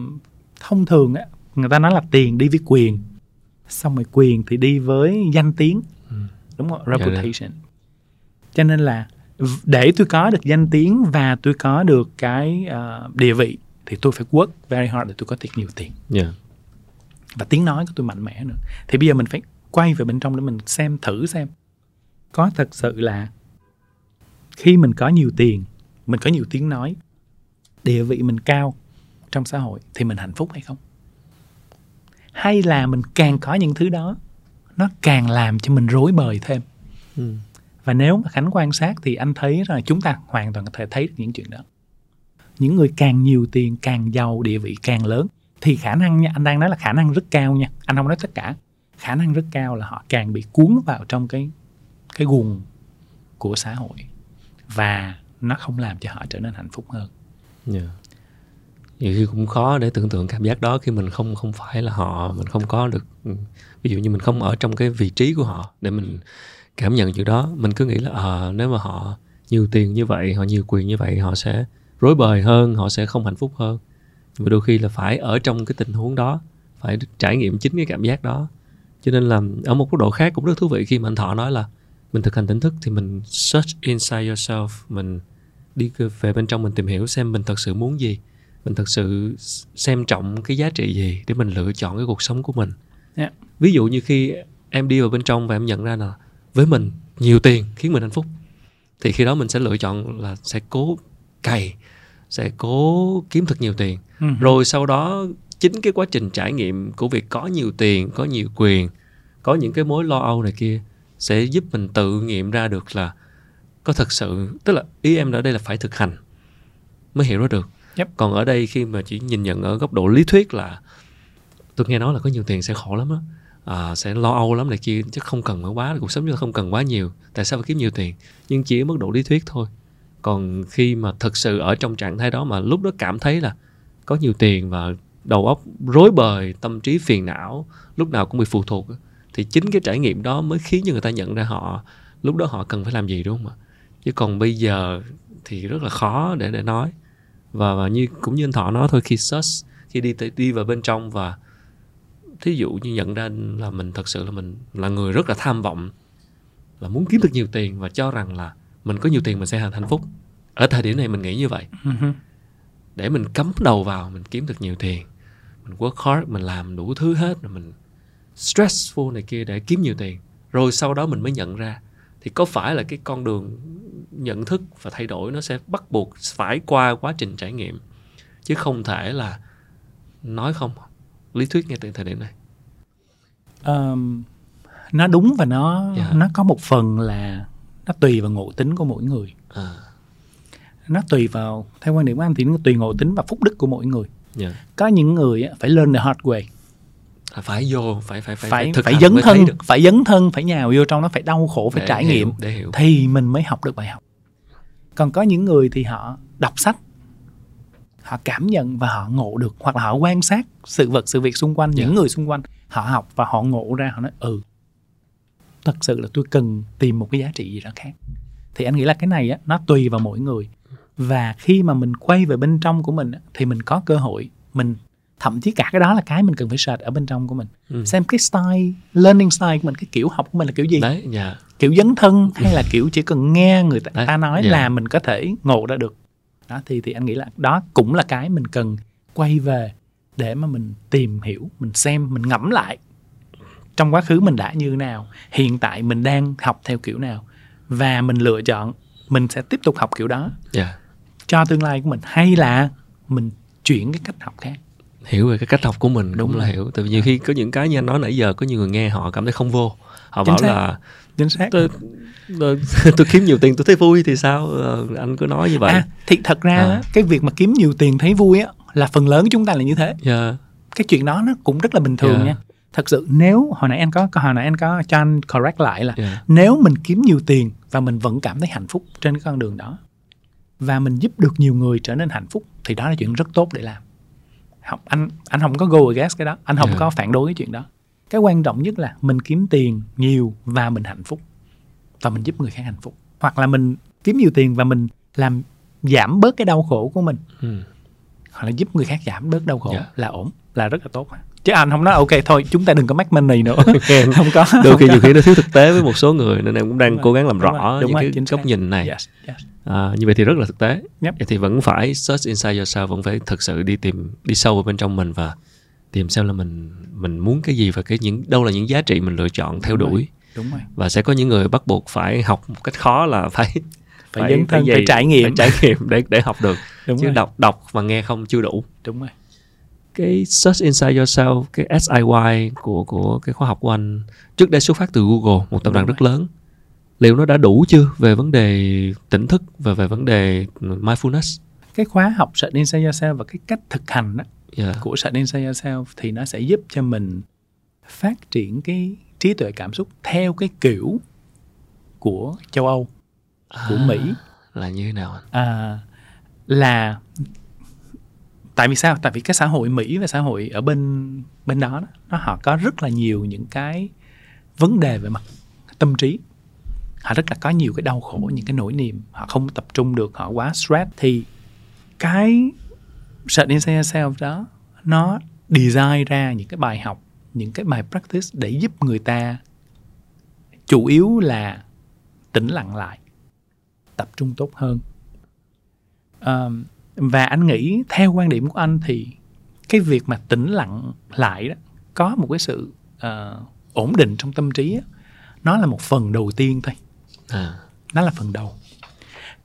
thông thường á người ta nói là tiền đi với quyền xong rồi quyền thì đi với danh tiếng. Ừ. đúng không? Dạ, dạ. reputation. Cho nên là để tôi có được danh tiếng và tôi có được cái ờ, địa vị thì tôi phải work very hard để tôi có thiệt nhiều tiền. Yeah. và tiếng nói của tôi mạnh mẽ nữa. Thì bây giờ mình phải quay về bên trong để mình xem thử xem. Có thật sự là khi mình có nhiều tiền mình có nhiều tiếng nói địa vị mình cao trong xã hội thì mình hạnh phúc hay không hay là mình càng có những thứ đó nó càng làm cho mình rối bời thêm Ừ. và nếu mà khánh quan sát thì anh thấy là chúng ta hoàn toàn có thể thấy được những chuyện đó những người càng nhiều tiền càng giàu địa vị càng lớn thì khả năng nha anh đang nói là khả năng rất cao nha anh không nói tất cả khả năng rất cao là họ càng bị cuốn vào trong cái cái guồng của xã hội và nó không làm cho họ trở nên hạnh phúc hơn Yeah. Nhiều khi cũng khó để tưởng tượng cảm giác đó khi mình không không phải là họ, mình không có được ừ, ví dụ như mình không ở trong cái vị trí của họ để mình cảm nhận chuyện đó, mình cứ nghĩ là à, nếu mà họ nhiều tiền như vậy, họ nhiều quyền như vậy, họ sẽ rối bời hơn, họ sẽ không hạnh phúc hơn. và đôi khi là phải ở trong cái tình huống đó, phải trải nghiệm chính cái cảm giác đó. Cho nên là ở một mức độ khác cũng rất thú vị khi mà anh Thọ nói là mình thực hành tỉnh thức thì mình search inside yourself, mình đi về bên trong mình tìm hiểu xem mình thật sự muốn gì mình thật sự xem trọng cái giá trị gì để mình lựa chọn cái cuộc sống của mình Yeah. ví dụ như khi em đi vào bên trong và em nhận ra là với mình nhiều tiền khiến mình hạnh phúc thì khi đó mình sẽ lựa chọn là sẽ cố cày sẽ cố kiếm thật nhiều tiền Ừ. rồi sau đó chính cái quá trình trải nghiệm của việc có nhiều tiền có nhiều quyền có những cái mối lo âu này kia sẽ giúp mình tự nghiệm ra được là có thật sự tức là ý em ở đây là phải thực hành mới hiểu ra được Yep. còn ở đây khi mà chỉ nhìn nhận ở góc độ lý thuyết là tôi nghe nói là có nhiều tiền sẽ khổ lắm á à, sẽ lo âu lắm này kia chứ không cần quá cuộc sống chúng ta không cần quá nhiều tại sao phải kiếm nhiều tiền? Nhưng chỉ ở mức độ lý thuyết thôi. Còn khi mà thực sự ở trong trạng thái đó mà lúc đó cảm thấy là có nhiều tiền và đầu óc rối bời tâm trí phiền não lúc nào cũng bị phụ thuộc thì chính cái trải nghiệm đó mới khiến cho người ta nhận ra họ lúc đó họ cần phải làm gì đúng không ạ? Chứ còn bây giờ thì rất là khó để để nói và, và như cũng như anh thọ nói thôi khi search khi đi đi vào bên trong và thí dụ như nhận ra là mình thật sự là mình là người rất là tham vọng là muốn kiếm được nhiều tiền và cho rằng là mình có nhiều tiền mình sẽ hạnh hạnh phúc. Ở thời điểm này mình nghĩ như vậy. Ừ để mình cắm đầu vào mình kiếm được nhiều tiền mình work hard mình làm đủ thứ hết rồi mình stressful này kia để kiếm nhiều tiền rồi sau đó mình mới nhận ra thì có phải là cái con đường nhận thức và thay đổi nó sẽ bắt buộc phải qua quá trình trải nghiệm? Chứ không thể là nói không. Lý thuyết ngay từ thời điểm này. Ờm, nó đúng và nó Dạ. nó có một phần là nó tùy vào ngộ tính của mỗi người. À. Nó tùy vào theo quan điểm của anh thì nó tùy ngộ tính và phúc đức của mỗi người. Dạ. có những người phải learn the hard way À, phải vô phải phải phải phải thực phải dấn thân được. phải dấn thân phải nhào vô trong nó phải đau khổ phải để trải hiểu, nghiệm. để hiểu. Thì mình mới học được bài học. Còn có những người thì họ đọc sách họ cảm nhận và họ ngộ được hoặc là họ quan sát sự vật sự việc xung quanh những Dạ. người xung quanh. Họ học và họ ngộ ra họ nói ừ thật sự là tôi cần tìm một cái giá trị gì đó khác. Thì anh nghĩ là cái này á nó tùy vào mỗi người. Và khi mà mình quay về bên trong của mình á, thì mình có cơ hội mình thậm chí cả cái đó là cái mình cần phải search ở bên trong của mình. Ừ. xem cái style learning style của mình cái kiểu học của mình là kiểu gì. Đấy dạ. Kiểu dấn thân hay là kiểu chỉ cần nghe người ta, Đấy, ta nói dạ. là mình có thể ngộ ra được. Đó thì thì anh nghĩ là đó cũng là cái mình cần quay về để mà mình tìm hiểu mình xem mình ngẫm lại trong quá khứ mình đã như nào hiện tại mình đang học theo kiểu nào và mình lựa chọn mình sẽ tiếp tục học kiểu đó. Dạ. Cho tương lai của mình hay là mình chuyển cái cách học khác hiểu về cái cách học của mình Đúng cũng là hiểu. Tại vì nhiều khi có những cái như anh nói nãy giờ có nhiều người nghe họ cảm thấy không vô. Họ Chính bảo xác. là chính xác. Tôi, tôi, tôi kiếm nhiều tiền tôi thấy vui thì sao? Ờ, anh cứ nói như vậy. À thì thật ra À. cái việc mà kiếm nhiều tiền thấy vui á là phần lớn chúng ta là như thế. Dạ. Cái chuyện đó nó cũng rất là bình thường Yeah. nha. Thật sự nếu hồi nãy anh có hồi nãy anh có cho anh correct lại là dạ. nếu mình kiếm nhiều tiền và mình vẫn cảm thấy hạnh phúc trên cái con đường đó và mình giúp được nhiều người trở nên hạnh phúc thì đó là chuyện rất tốt để làm học anh anh không có go against cái đó anh không Yeah. có phản đối cái chuyện đó cái quan trọng nhất là mình kiếm tiền nhiều và mình hạnh phúc và mình giúp người khác hạnh phúc hoặc là mình kiếm nhiều tiền và mình làm giảm bớt cái đau khổ của mình ừ. hoặc là giúp người khác giảm bớt đau khổ Dạ. là ổn là rất là tốt chứ anh không nói ok thôi chúng ta đừng có make money nữa. Em không có. Đôi không khi có. nhiều khi nó thiếu thực tế với một số người nên em cũng đang Đúng rồi, cố gắng làm đúng rõ rồi, đúng những rồi, cái góc xác. nhìn này. Yes, yes. à, như vậy thì rất là thực tế. Yep. vậy thì vẫn phải search inside yourself vẫn phải thực sự đi tìm đi sâu vào bên trong mình và tìm xem là mình mình muốn cái gì và cái những đâu là những giá trị mình lựa chọn theo Đúng rồi. đuổi. Đúng rồi. Và sẽ có những người bắt buộc phải học một cách khó là phải phải, dấn thân gì? phải trải nghiệm. phải trải nghiệm để để học được. Đúng chứ rồi. đọc đọc và nghe không chưa đủ. Đúng rồi cái search inside yourself cái SIY của của cái khóa học của anh trước đây xuất phát từ Google một tập đoàn rất lớn. Liệu nó đã đủ chưa về vấn đề tỉnh thức và về vấn đề mindfulness? Cái khóa học Search Inside Yourself và cái cách thực hành đó, yeah. của Search Inside Yourself thì nó sẽ giúp cho mình phát triển cái trí tuệ cảm xúc theo cái kiểu của châu Âu của À, Mỹ. là như thế nào à, là tại vì sao? Tại vì cái xã hội Mỹ và xã hội ở bên bên đó, đó nó họ có rất là nhiều những cái vấn đề về mặt tâm trí. Họ rất là có nhiều cái đau khổ những cái nỗi niềm. Họ không tập trung được họ quá stress. Thì cái Search Inside self đó nó design ra những cái bài học những cái bài practice để giúp người ta chủ yếu là tĩnh lặng lại tập trung tốt hơn. Um, và anh nghĩ theo quan điểm của anh thì cái việc mà tĩnh lặng lại đó có một cái sự ờ, ổn định trong tâm trí á, nó là một phần đầu tiên thôi. À, nó là phần đầu.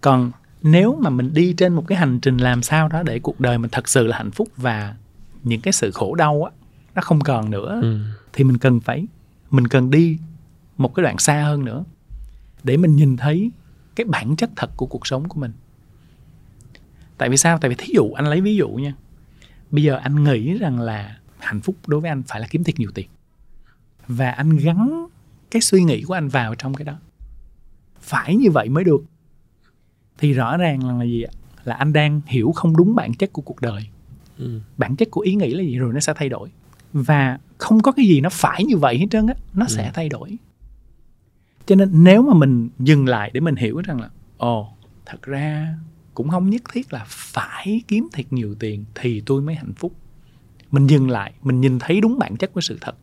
Còn nếu mà mình đi trên một cái hành trình làm sao đó để cuộc đời mình thật sự là hạnh phúc và những cái sự khổ đau á nó không còn nữa ừ. thì mình cần phải mình cần đi một cái đoạn xa hơn nữa để mình nhìn thấy cái bản chất thật của cuộc sống của mình tại vì sao? Tại vì thí dụ anh lấy ví dụ nha. Bây giờ anh nghĩ rằng là hạnh phúc đối với anh phải là kiếm thật nhiều tiền. Và anh gắn cái suy nghĩ của anh vào trong cái đó. Phải như vậy mới được. Thì rõ ràng là, gì ạ? Là anh đang hiểu không đúng bản chất của cuộc đời. Ừ. bản chất của ý nghĩ là gì rồi nó sẽ thay đổi. Và không có cái gì nó phải như vậy hết trơn á nó sẽ Ừ. thay đổi. Cho nên nếu mà mình dừng lại để mình hiểu rằng là ồ thật ra cũng không nhất thiết là phải kiếm thật nhiều tiền thì tôi mới hạnh phúc. Mình dừng lại mình nhìn thấy đúng bản chất của sự thật.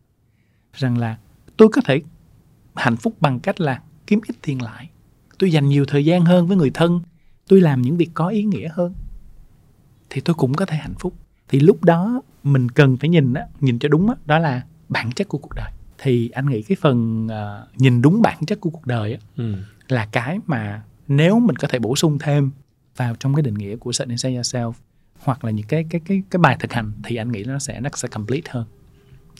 Rằng là tôi có thể hạnh phúc bằng cách là kiếm ít tiền lại. Tôi dành nhiều thời gian hơn với người thân. Tôi làm những việc có ý nghĩa hơn. Thì tôi cũng có thể hạnh phúc. Thì lúc đó mình cần phải nhìn đó, nhìn cho đúng đó, đó là bản chất của cuộc đời. Thì anh nghĩ cái phần ờ, nhìn đúng bản chất của cuộc đời á, Ừ. là cái mà nếu mình có thể bổ sung thêm vào trong cái định nghĩa của Search Inside Yourself hoặc là những cái cái cái cái bài thực hành thì anh nghĩ nó sẽ nó sẽ complete hơn.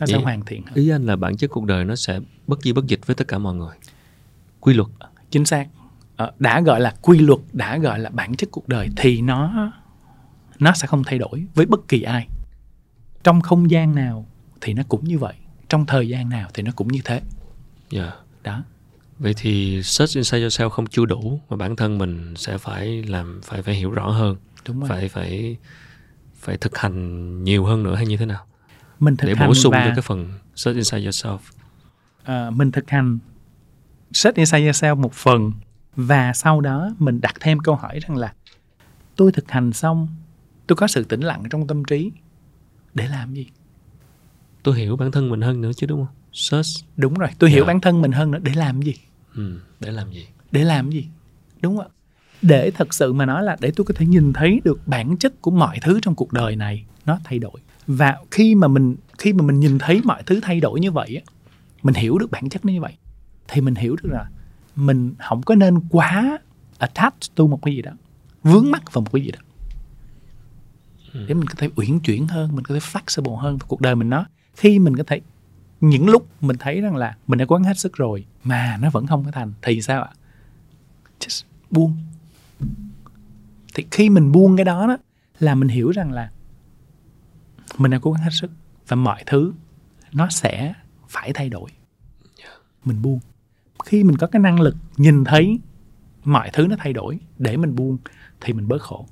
Nó sẽ Vậy- hoàn thiện hơn. ý anh là bản chất cuộc đời nó sẽ bất di bất dịch với tất cả mọi người. Quy luật. Chính xác. Ờ, đã gọi là quy luật đã gọi là bản chất cuộc đời thì nó nó sẽ không thay đổi với bất kỳ ai. Trong không gian nào thì nó cũng như vậy trong thời gian nào thì nó cũng như thế. Yeah. đó vậy thì search inside yourself không chưa đủ mà bản thân mình sẽ phải làm phải phải hiểu rõ hơn đúng rồi. phải phải phải thực hành nhiều hơn nữa hay như thế nào? Mình thực để hành bổ sung và cho cái phần search inside yourself. Ờ, mình thực hành set inside yourself một phần và sau đó mình đặt thêm câu hỏi rằng là tôi thực hành xong tôi có sự tĩnh lặng trong tâm trí để làm gì? Tôi hiểu bản thân mình hơn nữa chứ đúng không? Search. Đúng rồi tôi hiểu Dạ. bản thân mình hơn nữa để làm gì ừ, để làm gì? Để làm gì? Đúng không ạ? Để thật sự mà nói là để tôi có thể nhìn thấy được bản chất của mọi thứ trong cuộc đời này nó thay đổi. Và khi mà mình khi mà mình nhìn thấy mọi thứ thay đổi như vậy á mình hiểu được bản chất nó như vậy thì mình hiểu được là mình không có nên quá attach to một cái gì đó vướng mắc vào một cái gì đó. Để mình có thể uyển chuyển hơn mình có thể flexible hơn vào cuộc đời mình nó khi mình có thể những lúc mình thấy rằng là mình đã cố gắng hết sức rồi mà nó vẫn không có thành thì sao ạ? Just buông. Thì khi mình buông cái đó đó là mình hiểu rằng là mình đã cố gắng hết sức và mọi thứ nó sẽ phải thay đổi. Mình buông. Khi mình có cái năng lực nhìn thấy mọi thứ nó thay đổi để mình buông thì mình bớt khổ.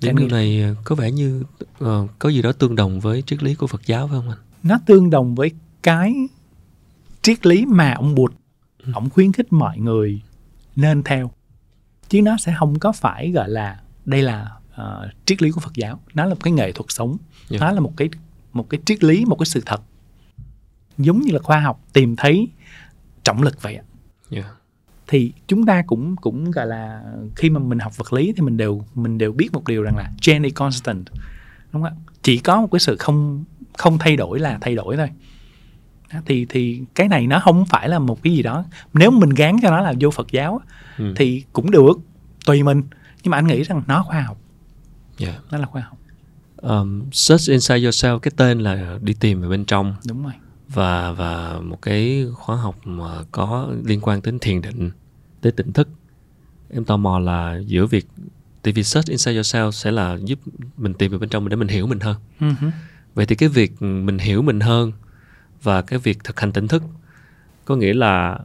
Những điều này có vẻ như ờ, có gì đó tương đồng với triết lý của Phật giáo phải không anh nó tương đồng với cái triết lý mà ông Bụt ông khuyến khích mọi người nên theo. Chứ nó sẽ không có phải gọi là đây là ờ, triết lý của Phật giáo. Nó là một cái nghệ thuật sống. Dạ. nó là một cái một cái triết lý một cái sự thật. Giống như là khoa học tìm thấy trọng lực vậy yeah. thì chúng ta cũng cũng gọi là khi mà mình học vật lý thì mình đều mình đều biết một điều rằng là Jenny constant đúng không ạ? Chỉ có một cái sự không không thay đổi là thay đổi thôi. Thì thì cái này nó không phải là một cái gì đó. Nếu mình gán cho nó là vô Phật giáo Ừ. thì cũng được tùy mình. Nhưng mà anh nghĩ rằng nó khoa học. Yeah. nó là khoa học. Um, search inside yourself cái tên là đi tìm ở bên trong. Đúng rồi. Và và một cái khóa học mà có liên quan đến thiền định tới tỉnh thức. Em tò mò là giữa việc vì search inside yourself sẽ là giúp mình tìm về bên trong mình để mình hiểu mình hơn. Hứ. Vậy thì cái việc mình hiểu mình hơn và cái việc thực hành tỉnh thức có nghĩa là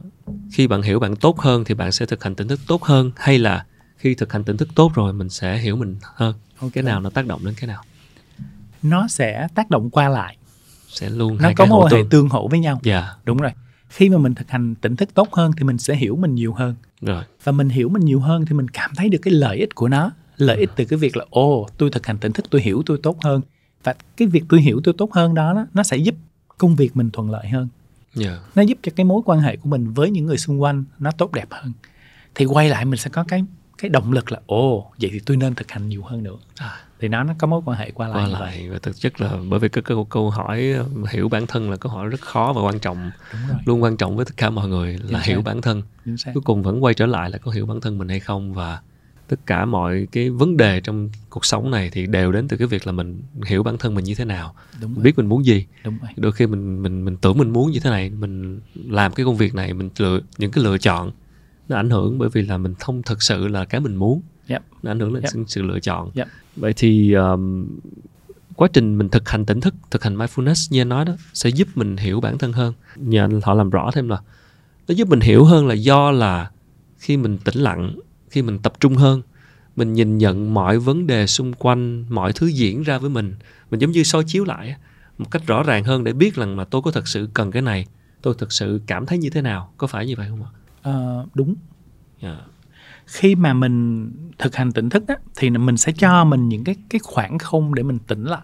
khi bạn hiểu bạn tốt hơn thì bạn sẽ thực hành tỉnh thức tốt hơn hay là khi thực hành tỉnh thức tốt rồi mình sẽ hiểu mình hơn? Ok. cái nào nó tác động đến cái nào? Nó sẽ tác động qua lại. Sẽ luôn nó hai có mối quan hệ tương. hỗ với nhau. Dạ. Đúng rồi. Khi mà mình thực hành tỉnh thức tốt hơn thì mình sẽ hiểu mình nhiều hơn. Rồi. Và mình hiểu mình nhiều hơn thì mình cảm thấy được cái lợi ích của nó. Lợi ích từ cái việc là ồ tôi thực hành tỉnh thức tôi hiểu tôi tốt hơn và cái việc tôi hiểu tôi tốt hơn đó, đó nó sẽ giúp công việc mình thuận lợi hơn. Dạ. Nó giúp cho cái mối quan hệ của mình với những người xung quanh nó tốt đẹp hơn. Thì quay lại mình sẽ có cái cái động lực là ồ vậy thì tôi nên thực hành nhiều hơn nữa. À, thì nó nó có mối quan hệ qua lại qua lại và thực chất là bởi vì cái câu, câu hỏi hiểu bản thân là câu hỏi rất khó và quan trọng. Luôn quan trọng với tất cả mọi người là Chính hiểu xác. bản thân. Chính xác. Cuối cùng vẫn quay trở lại là có hiểu bản thân mình hay không và tất cả mọi cái vấn đề trong cuộc sống này thì đều đến từ cái việc là mình hiểu bản thân mình như thế nào. Đúng mình biết mình muốn gì. Đúng rồi. Đôi khi mình mình mình tưởng mình muốn như thế này mình làm cái công việc này mình lựa những cái lựa chọn nó ảnh hưởng bởi vì là mình không thực sự là cái mình muốn. Yep. nó ảnh hưởng đến Yep. sự, lựa chọn. Yep. vậy thì um, quá trình mình thực hành tỉnh thức thực hành mindfulness như anh nói đó sẽ giúp mình hiểu bản thân hơn. Nhờ họ làm rõ thêm là nó giúp mình hiểu hơn là do là khi mình tĩnh lặng khi mình tập trung hơn. Mình nhìn nhận mọi vấn đề xung quanh mọi thứ diễn ra với mình. Mình giống như soi chiếu lại một cách rõ ràng hơn để biết rằng là tôi có thật sự cần cái này tôi thực sự cảm thấy như thế nào. Có phải như vậy không ạ? Ờ, đúng. Dạ. khi mà mình thực hành tỉnh thức á, thì mình sẽ cho mình những cái cái khoảng không để mình tỉnh lại.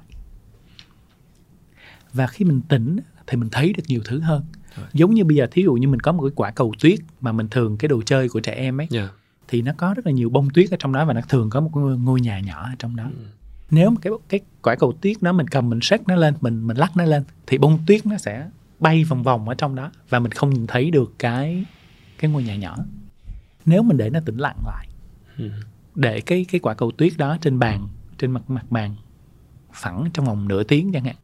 Và khi mình tỉnh thì mình thấy được nhiều thứ hơn. Giống như bây giờ thí dụ như mình có một cái quả cầu tuyết mà mình thường cái đồ chơi của trẻ em ấy Dạ. Thì nó có rất là nhiều bông tuyết ở trong đó và nó thường có một ngôi, ngôi nhà nhỏ ở trong đó. Nếu mà cái cái quả cầu tuyết đó mình cầm mình xách nó lên mình mình lắc nó lên thì bông tuyết nó sẽ bay vòng vòng ở trong đó và mình không nhìn thấy được cái cái ngôi nhà nhỏ. Nếu mình để nó tĩnh lặng lại Ừ. để cái cái quả cầu tuyết đó trên bàn trên mặt mặt bàn phẳng trong vòng nửa tiếng chẳng hạn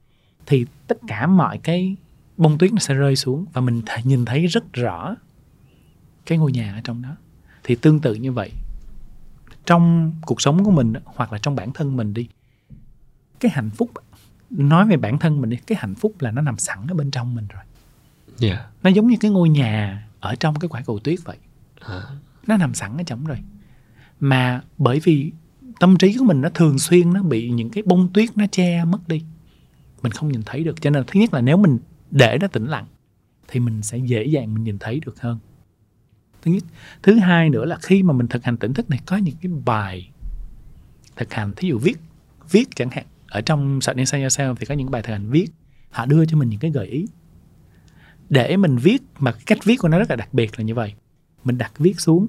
thì tất cả mọi cái bông tuyết nó sẽ rơi xuống và mình nhìn thấy rất rõ cái ngôi nhà ở trong đó thì tương tự như vậy. Trong cuộc sống của mình hoặc là trong bản thân mình đi cái hạnh phúc nói về bản thân mình đi cái hạnh phúc là nó nằm sẵn ở bên trong mình rồi. Dạ. nó giống như cái ngôi nhà ở trong cái quả cầu tuyết vậy. À, nó nằm sẵn ở trong rồi. Mà bởi vì tâm trí của mình nó thường xuyên nó bị những cái bông tuyết nó che mất đi. Mình không nhìn thấy được. Cho nên thứ nhất là nếu mình để nó tĩnh lặng thì mình sẽ dễ dàng mình nhìn thấy được hơn thứ nhất. Thứ hai nữa là khi mà mình thực hành tỉnh thức này có những cái bài thực hành thí dụ viết viết chẳng hạn. Ở trong Sợ Inside Yourself thì có những bài thực hành viết. Họ đưa cho mình những cái gợi ý. Để mình viết mà cái cách viết của nó rất là đặc biệt là như vậy. Mình đặt viết xuống.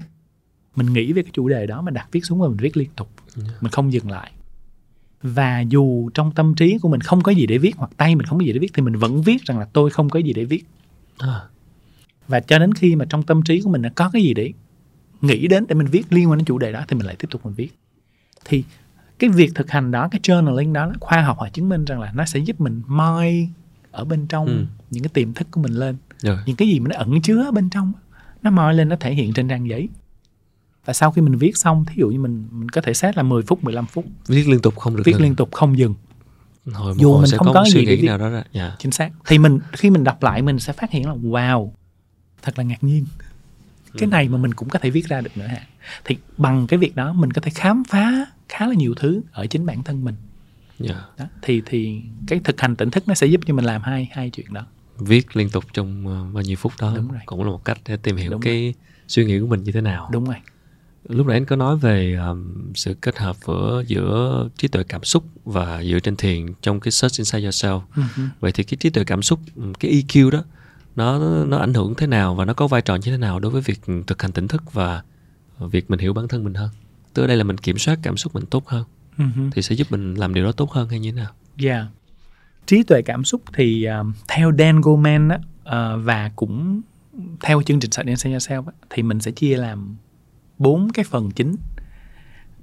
Mình nghĩ về cái chủ đề đó mình đặt viết xuống và mình viết liên tục. Mình không dừng lại. Và dù trong tâm trí của mình không có gì để viết hoặc tay mình không có gì để viết thì mình vẫn viết rằng là tôi không có gì để viết. À, và cho đến khi mà trong tâm trí của mình nó có cái gì để nghĩ đến để mình viết liên quan đến chủ đề đó thì mình lại tiếp tục mình viết. Thì cái việc thực hành đó cái journaling đó khoa học họ chứng minh rằng là nó sẽ giúp mình moi ở bên trong Ừ. những cái tiềm thức của mình lên. Rồi. Những cái gì mà nó ẩn chứa ở bên trong nó moi lên nó thể hiện trên trang giấy. Và sau khi mình viết xong thí dụ như mình mình có thể set là 10 phút 15 phút. Viết liên tục không được viết ngừng. liên tục không dừng. Hồi Dù hồi mình sẽ không có có gì suy để nghĩ nào đó ra dạ. chính xác. Thì mình khi mình đọc lại mình sẽ phát hiện là wow thật là ngạc nhiên. Cái này mà mình cũng có thể viết ra được nữa hả? Thì bằng cái việc đó mình có thể khám phá khá là nhiều thứ ở chính bản thân mình. Dạ. Đó. thì thì cái thực hành tỉnh thức nó sẽ giúp cho mình làm hai hai chuyện đó. Viết liên tục trong ờ, bao nhiêu phút đó Đúng rồi. cũng là một cách để tìm hiểu Đúng cái suy nghĩ của mình như thế nào. Đúng rồi. Lúc nãy anh có nói về um, sự kết hợp giữa giữa trí tuệ cảm xúc và dựa trên thiền trong cái search inside yourself. Ừ hứ. vậy thì cái trí tuệ cảm xúc cái EQ đó nó nó ảnh hưởng thế nào và nó có vai trò như thế nào đối với việc thực hành tỉnh thức và việc mình hiểu bản thân mình hơn tức ở đây là mình kiểm soát cảm xúc mình tốt hơn hứ. thì sẽ giúp mình làm điều đó tốt hơn hay như thế nào Yeah. Trí tuệ cảm xúc thì um, theo Dan Goleman á, ờ, và cũng theo chương trình Science Inside Yourself á, thì mình sẽ chia làm bốn cái phần chính,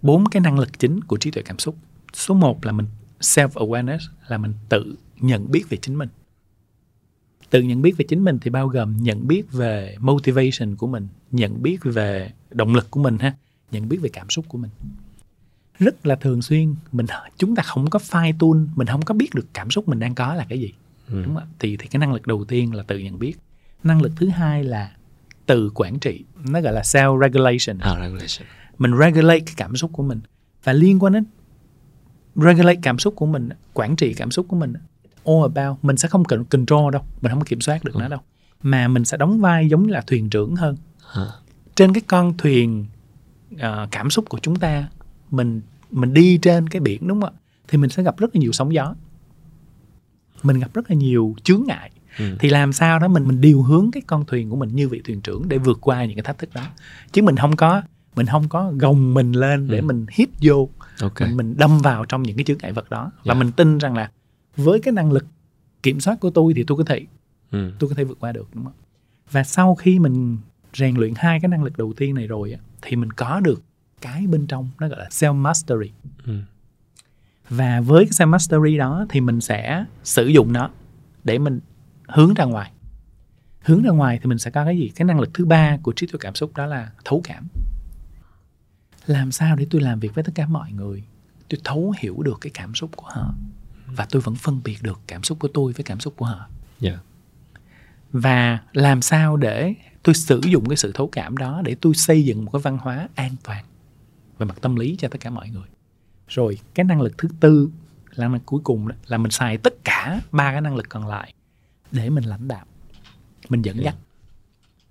bốn cái năng lực chính của trí tuệ cảm xúc. Số một là mình self awareness là mình tự nhận biết về chính mình. Tự nhận biết về chính mình thì bao gồm nhận biết về motivation của mình, nhận biết về động lực của mình ha, nhận biết về cảm xúc của mình. Rất là thường xuyên mình chúng ta không có fine tune mình không có biết được cảm xúc mình đang có là cái gì. Ừ. đúng không thì thì cái năng lực đầu tiên là tự nhận biết. Năng lực thứ hai là tự quản trị nó gọi là self regulation. À, regulation. Mình regulate cái cảm xúc của mình và liên quan đến regulate cảm xúc của mình quản trị cảm xúc của mình all about. Mình sẽ không cần control đâu mình không kiểm soát được nó đâu. Mà mình sẽ đóng vai giống như là thuyền trưởng hơn. À, trên cái con thuyền ờ, cảm xúc của chúng ta mình mình đi trên cái biển đúng không ạ? Thì mình sẽ gặp rất là nhiều sóng gió. Mình gặp rất là nhiều chướng ngại. Ừ. thì làm sao đó mình mình điều hướng cái con thuyền của mình như vị thuyền trưởng để vượt qua những cái thách thức đó. Chứ mình không có mình không có gồng mình lên để Ừ. mình hít vô. Ok. Mình, mình đâm vào trong những cái chướng ngại vật đó. Và Dạ. mình tin rằng là với cái năng lực kiểm soát của tôi thì tôi có thể ừ. tôi có thể vượt qua được đúng không? Và sau khi mình rèn luyện hai cái năng lực đầu tiên này rồi thì mình có được cái bên trong nó gọi là self mastery. Ừ. và với cái self mastery đó thì mình sẽ sử dụng nó để mình hướng ra ngoài. Hướng ra ngoài thì mình sẽ có cái gì? Cái năng lực thứ ba của trí tuệ cảm xúc đó là thấu cảm. Làm sao để tôi làm việc với tất cả mọi người? Tôi thấu hiểu được cái cảm xúc của họ và tôi vẫn phân biệt được cảm xúc của tôi với cảm xúc của họ. Dạ. Và làm sao để tôi sử dụng cái sự thấu cảm đó để tôi xây dựng một cái văn hóa an toàn về mặt tâm lý cho tất cả mọi người. Rồi cái năng lực thứ tư là năng lực cuối cùng đó, là mình xài tất cả ba cái năng lực còn lại để mình lãnh đạo mình dẫn dắt.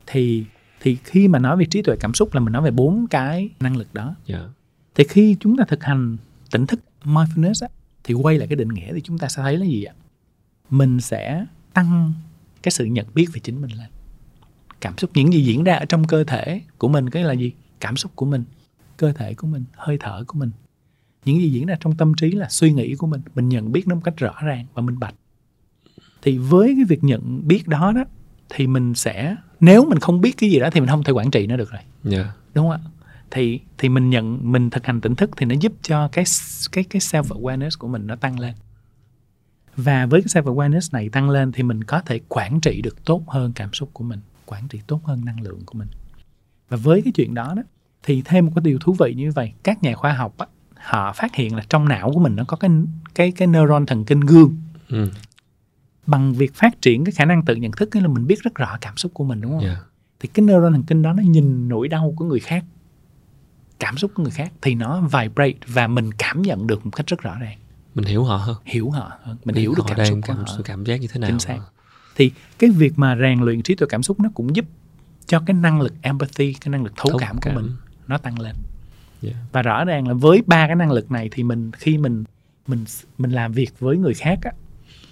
Thì thì khi mà nói về trí tuệ cảm xúc là mình nói về bốn cái năng lực đó. Dạ. Thì khi chúng ta thực hành tỉnh thức mindfulness á, thì quay lại cái định nghĩa thì chúng ta sẽ thấy là gì ạ? Mình sẽ tăng cái sự nhận biết về chính mình lên. Cảm xúc những gì diễn ra ở trong cơ thể của mình cái là gì? Cảm xúc của mình cơ thể của mình hơi thở của mình. Những gì diễn ra trong tâm trí là suy nghĩ của mình mình nhận biết nó một cách rõ ràng và minh bạch. Thì với cái việc nhận biết đó đó thì mình sẽ nếu mình không biết cái gì đó thì mình không thể quản trị nó được rồi. Dạ. Đúng không ạ thì thì mình nhận mình thực hành tỉnh thức thì nó giúp cho cái cái cái self awareness của mình nó tăng lên. Và với cái self awareness này tăng lên thì mình có thể quản trị được tốt hơn cảm xúc của mình quản trị tốt hơn năng lượng của mình. Và với cái chuyện đó đó thì thêm một cái điều thú vị như vậy các nhà khoa học á, họ phát hiện là trong não của mình nó có cái cái cái neuron thần kinh gương. Ừ. bằng việc phát triển cái khả năng tự nhận thức nghĩa là mình biết rất rõ cảm xúc của mình đúng không? Dạ thì cái neuron thần kinh đó nó nhìn nỗi đau của người khác cảm xúc của người khác thì nó vibrate và mình cảm nhận được một cách rất rõ ràng. Mình hiểu họ hơn. Hiểu họ hơn. Mình hiểu được cảm xúc của cảm, họ. cảm giác như thế nào. Chính xác. Thì cái việc mà rèn luyện trí tuệ cảm xúc nó cũng giúp cho cái năng lực empathy cái năng lực thấu, Thấu cảm của cảm. mình nó tăng lên. Yeah. và rõ ràng là với ba cái năng lực này thì mình khi mình mình mình làm việc với người khác á,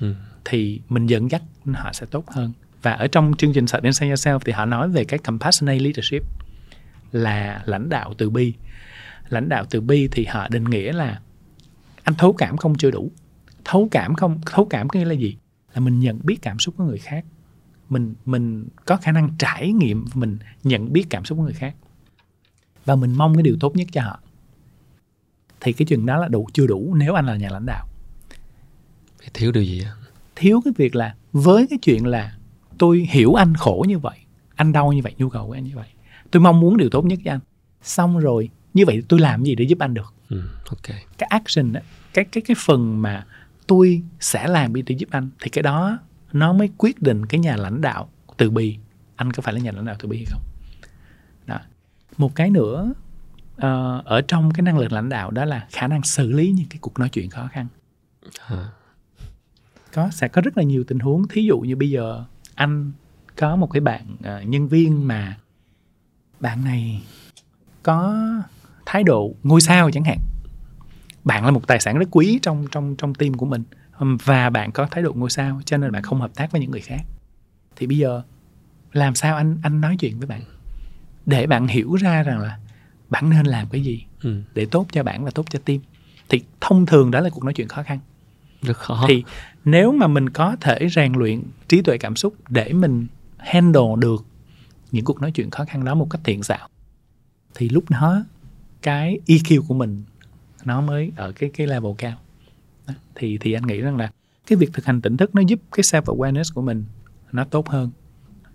Ừ. thì mình dẫn dắt họ sẽ tốt hơn. Và ở trong chương trình Start Inside Yourself thì họ nói về cái compassionate leadership là lãnh đạo từ bi. Lãnh đạo từ bi thì họ định nghĩa là anh thấu cảm không chưa đủ. Thấu cảm không thấu cảm có nghĩa là gì? Là mình nhận biết cảm xúc của người khác. Mình mình có khả năng trải nghiệm mình nhận biết cảm xúc của người khác. Và mình mong cái điều tốt nhất cho họ. Thì cái chuyện đó là đủ chưa đủ nếu anh là nhà lãnh đạo. Thiếu điều gì thiếu cái việc là với cái chuyện là tôi hiểu anh khổ như vậy anh đau như vậy nhu cầu của anh như vậy tôi mong muốn điều tốt nhất cho anh. Xong rồi như vậy tôi làm gì để giúp anh được? Ừ. ok. Cái action đó, cái cái cái phần mà tôi sẽ làm để giúp anh thì cái đó nó mới quyết định cái nhà lãnh đạo từ bi anh có phải là nhà lãnh đạo từ bi hay không? Đó. Một cái nữa ờ, ở trong cái năng lực lãnh đạo đó là khả năng xử lý những cái cuộc nói chuyện khó khăn. À. có sẽ có rất là nhiều tình huống. Thí dụ như bây giờ anh có một cái bạn ờ, nhân viên mà bạn này có thái độ ngôi sao chẳng hạn. Bạn là một tài sản rất quý trong trong trong team của mình. Và bạn có thái độ ngôi sao cho nên bạn không hợp tác với những người khác. Thì bây giờ làm sao anh anh nói chuyện với bạn? Để bạn hiểu ra rằng là bạn nên làm cái gì ừ. để tốt cho bạn và tốt cho team. Thì thông thường đó là cuộc nói chuyện khó khăn. Rất khó. Thì nếu mà mình có thể rèn luyện trí tuệ cảm xúc để mình handle được những cuộc nói chuyện khó khăn đó một cách thiện xảo. Thì lúc đó cái EQ của mình nó mới ở cái cái level cao. Đó. thì thì anh nghĩ rằng là cái việc thực hành tỉnh thức nó giúp cái self awareness của mình nó tốt hơn.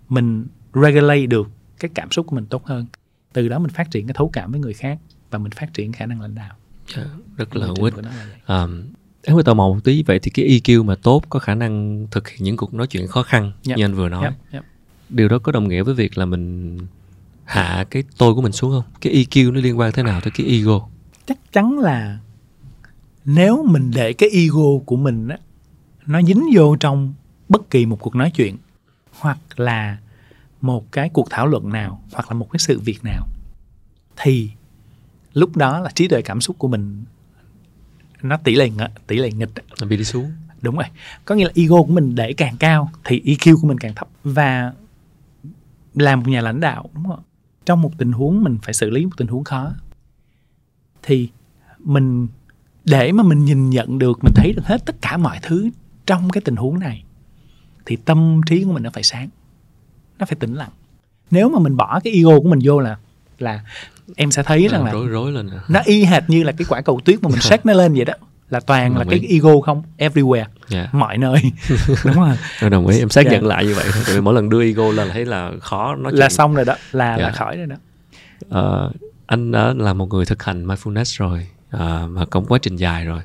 Mình regulate được cái cảm xúc của mình tốt hơn. Từ đó mình phát triển cái thấu cảm với người khác và mình phát triển khả năng lãnh đạo. Dạ, rất là hữu ích em hơi tò mò một tí vậy thì cái EQ mà tốt có khả năng thực hiện những cuộc nói chuyện khó khăn Yep. như anh vừa nói. Yep, yep. Điều đó có đồng nghĩa với việc là mình hạ cái tôi của mình xuống không? Cái EQ nó liên quan thế nào tới cái ego? Chắc chắn là nếu mình để cái ego của mình á nó dính vô trong bất kỳ một cuộc nói chuyện hoặc là một cái cuộc thảo luận nào hoặc là một cái sự việc nào thì lúc đó là trí tuệ cảm xúc của mình nó tỷ lệ tỷ lệ nghịch nó bị đi xuống. Đúng rồi. Có nghĩa là ego của mình để càng cao thì EQ của mình càng thấp. Và làm một nhà lãnh đạo đúng không trong một tình huống mình phải xử lý một tình huống khó thì mình để mà mình nhìn nhận được mình thấy được hết tất cả mọi thứ trong cái tình huống này thì tâm trí của mình nó phải sáng nó phải tĩnh lặng. Nếu mà mình bỏ cái ego của mình vô là là em sẽ thấy rằng là rối rối lên à. nó y hệt như là cái quả cầu tuyết mà mình xách nó lên vậy đó là toàn là Đồng cái ý. ego không? Everywhere. Dạ. Mọi nơi. Đúng rồi. Tôi đồng ý em xác Dạ. nhận lại như vậy. Tại vì mỗi lần đưa ego lên là thấy là khó nói là chuyện. xong rồi đó. Là là Dạ. khỏi rồi đó. Ờ, anh đã là một người thực hành mindfulness rồi à, và có một quá trình dài rồi.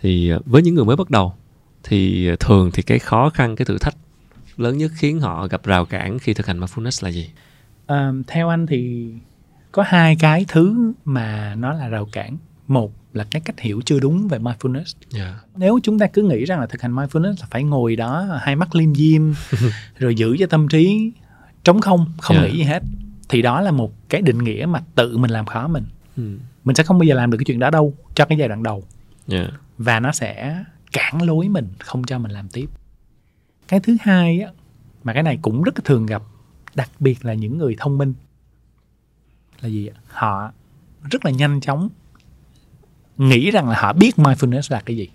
Thì ờ, với những người mới bắt đầu thì ờ, thường thì cái khó khăn cái thử thách lớn nhất khiến họ gặp rào cản khi thực hành mindfulness là gì? Ờ, theo anh thì có hai cái thứ mà nó là rào cản một là cái cách hiểu chưa đúng về mindfulness. Dạ. Nếu chúng ta cứ nghĩ rằng là thực hành mindfulness là phải ngồi đó hai mắt liêm diêm rồi giữ cho tâm trí trống không không Dạ. nghĩ gì hết thì đó là một cái định nghĩa mà tự mình làm khó mình. Ừ. mình sẽ không bao giờ làm được cái chuyện đó đâu cho cái giai đoạn đầu. Dạ. Và nó sẽ cản lối mình không cho mình làm tiếp. Cái thứ hai á mà cái này cũng rất thường gặp đặc biệt là những người thông minh là gì họ rất là nhanh chóng nghĩ rằng là họ biết mindfulness là cái gì.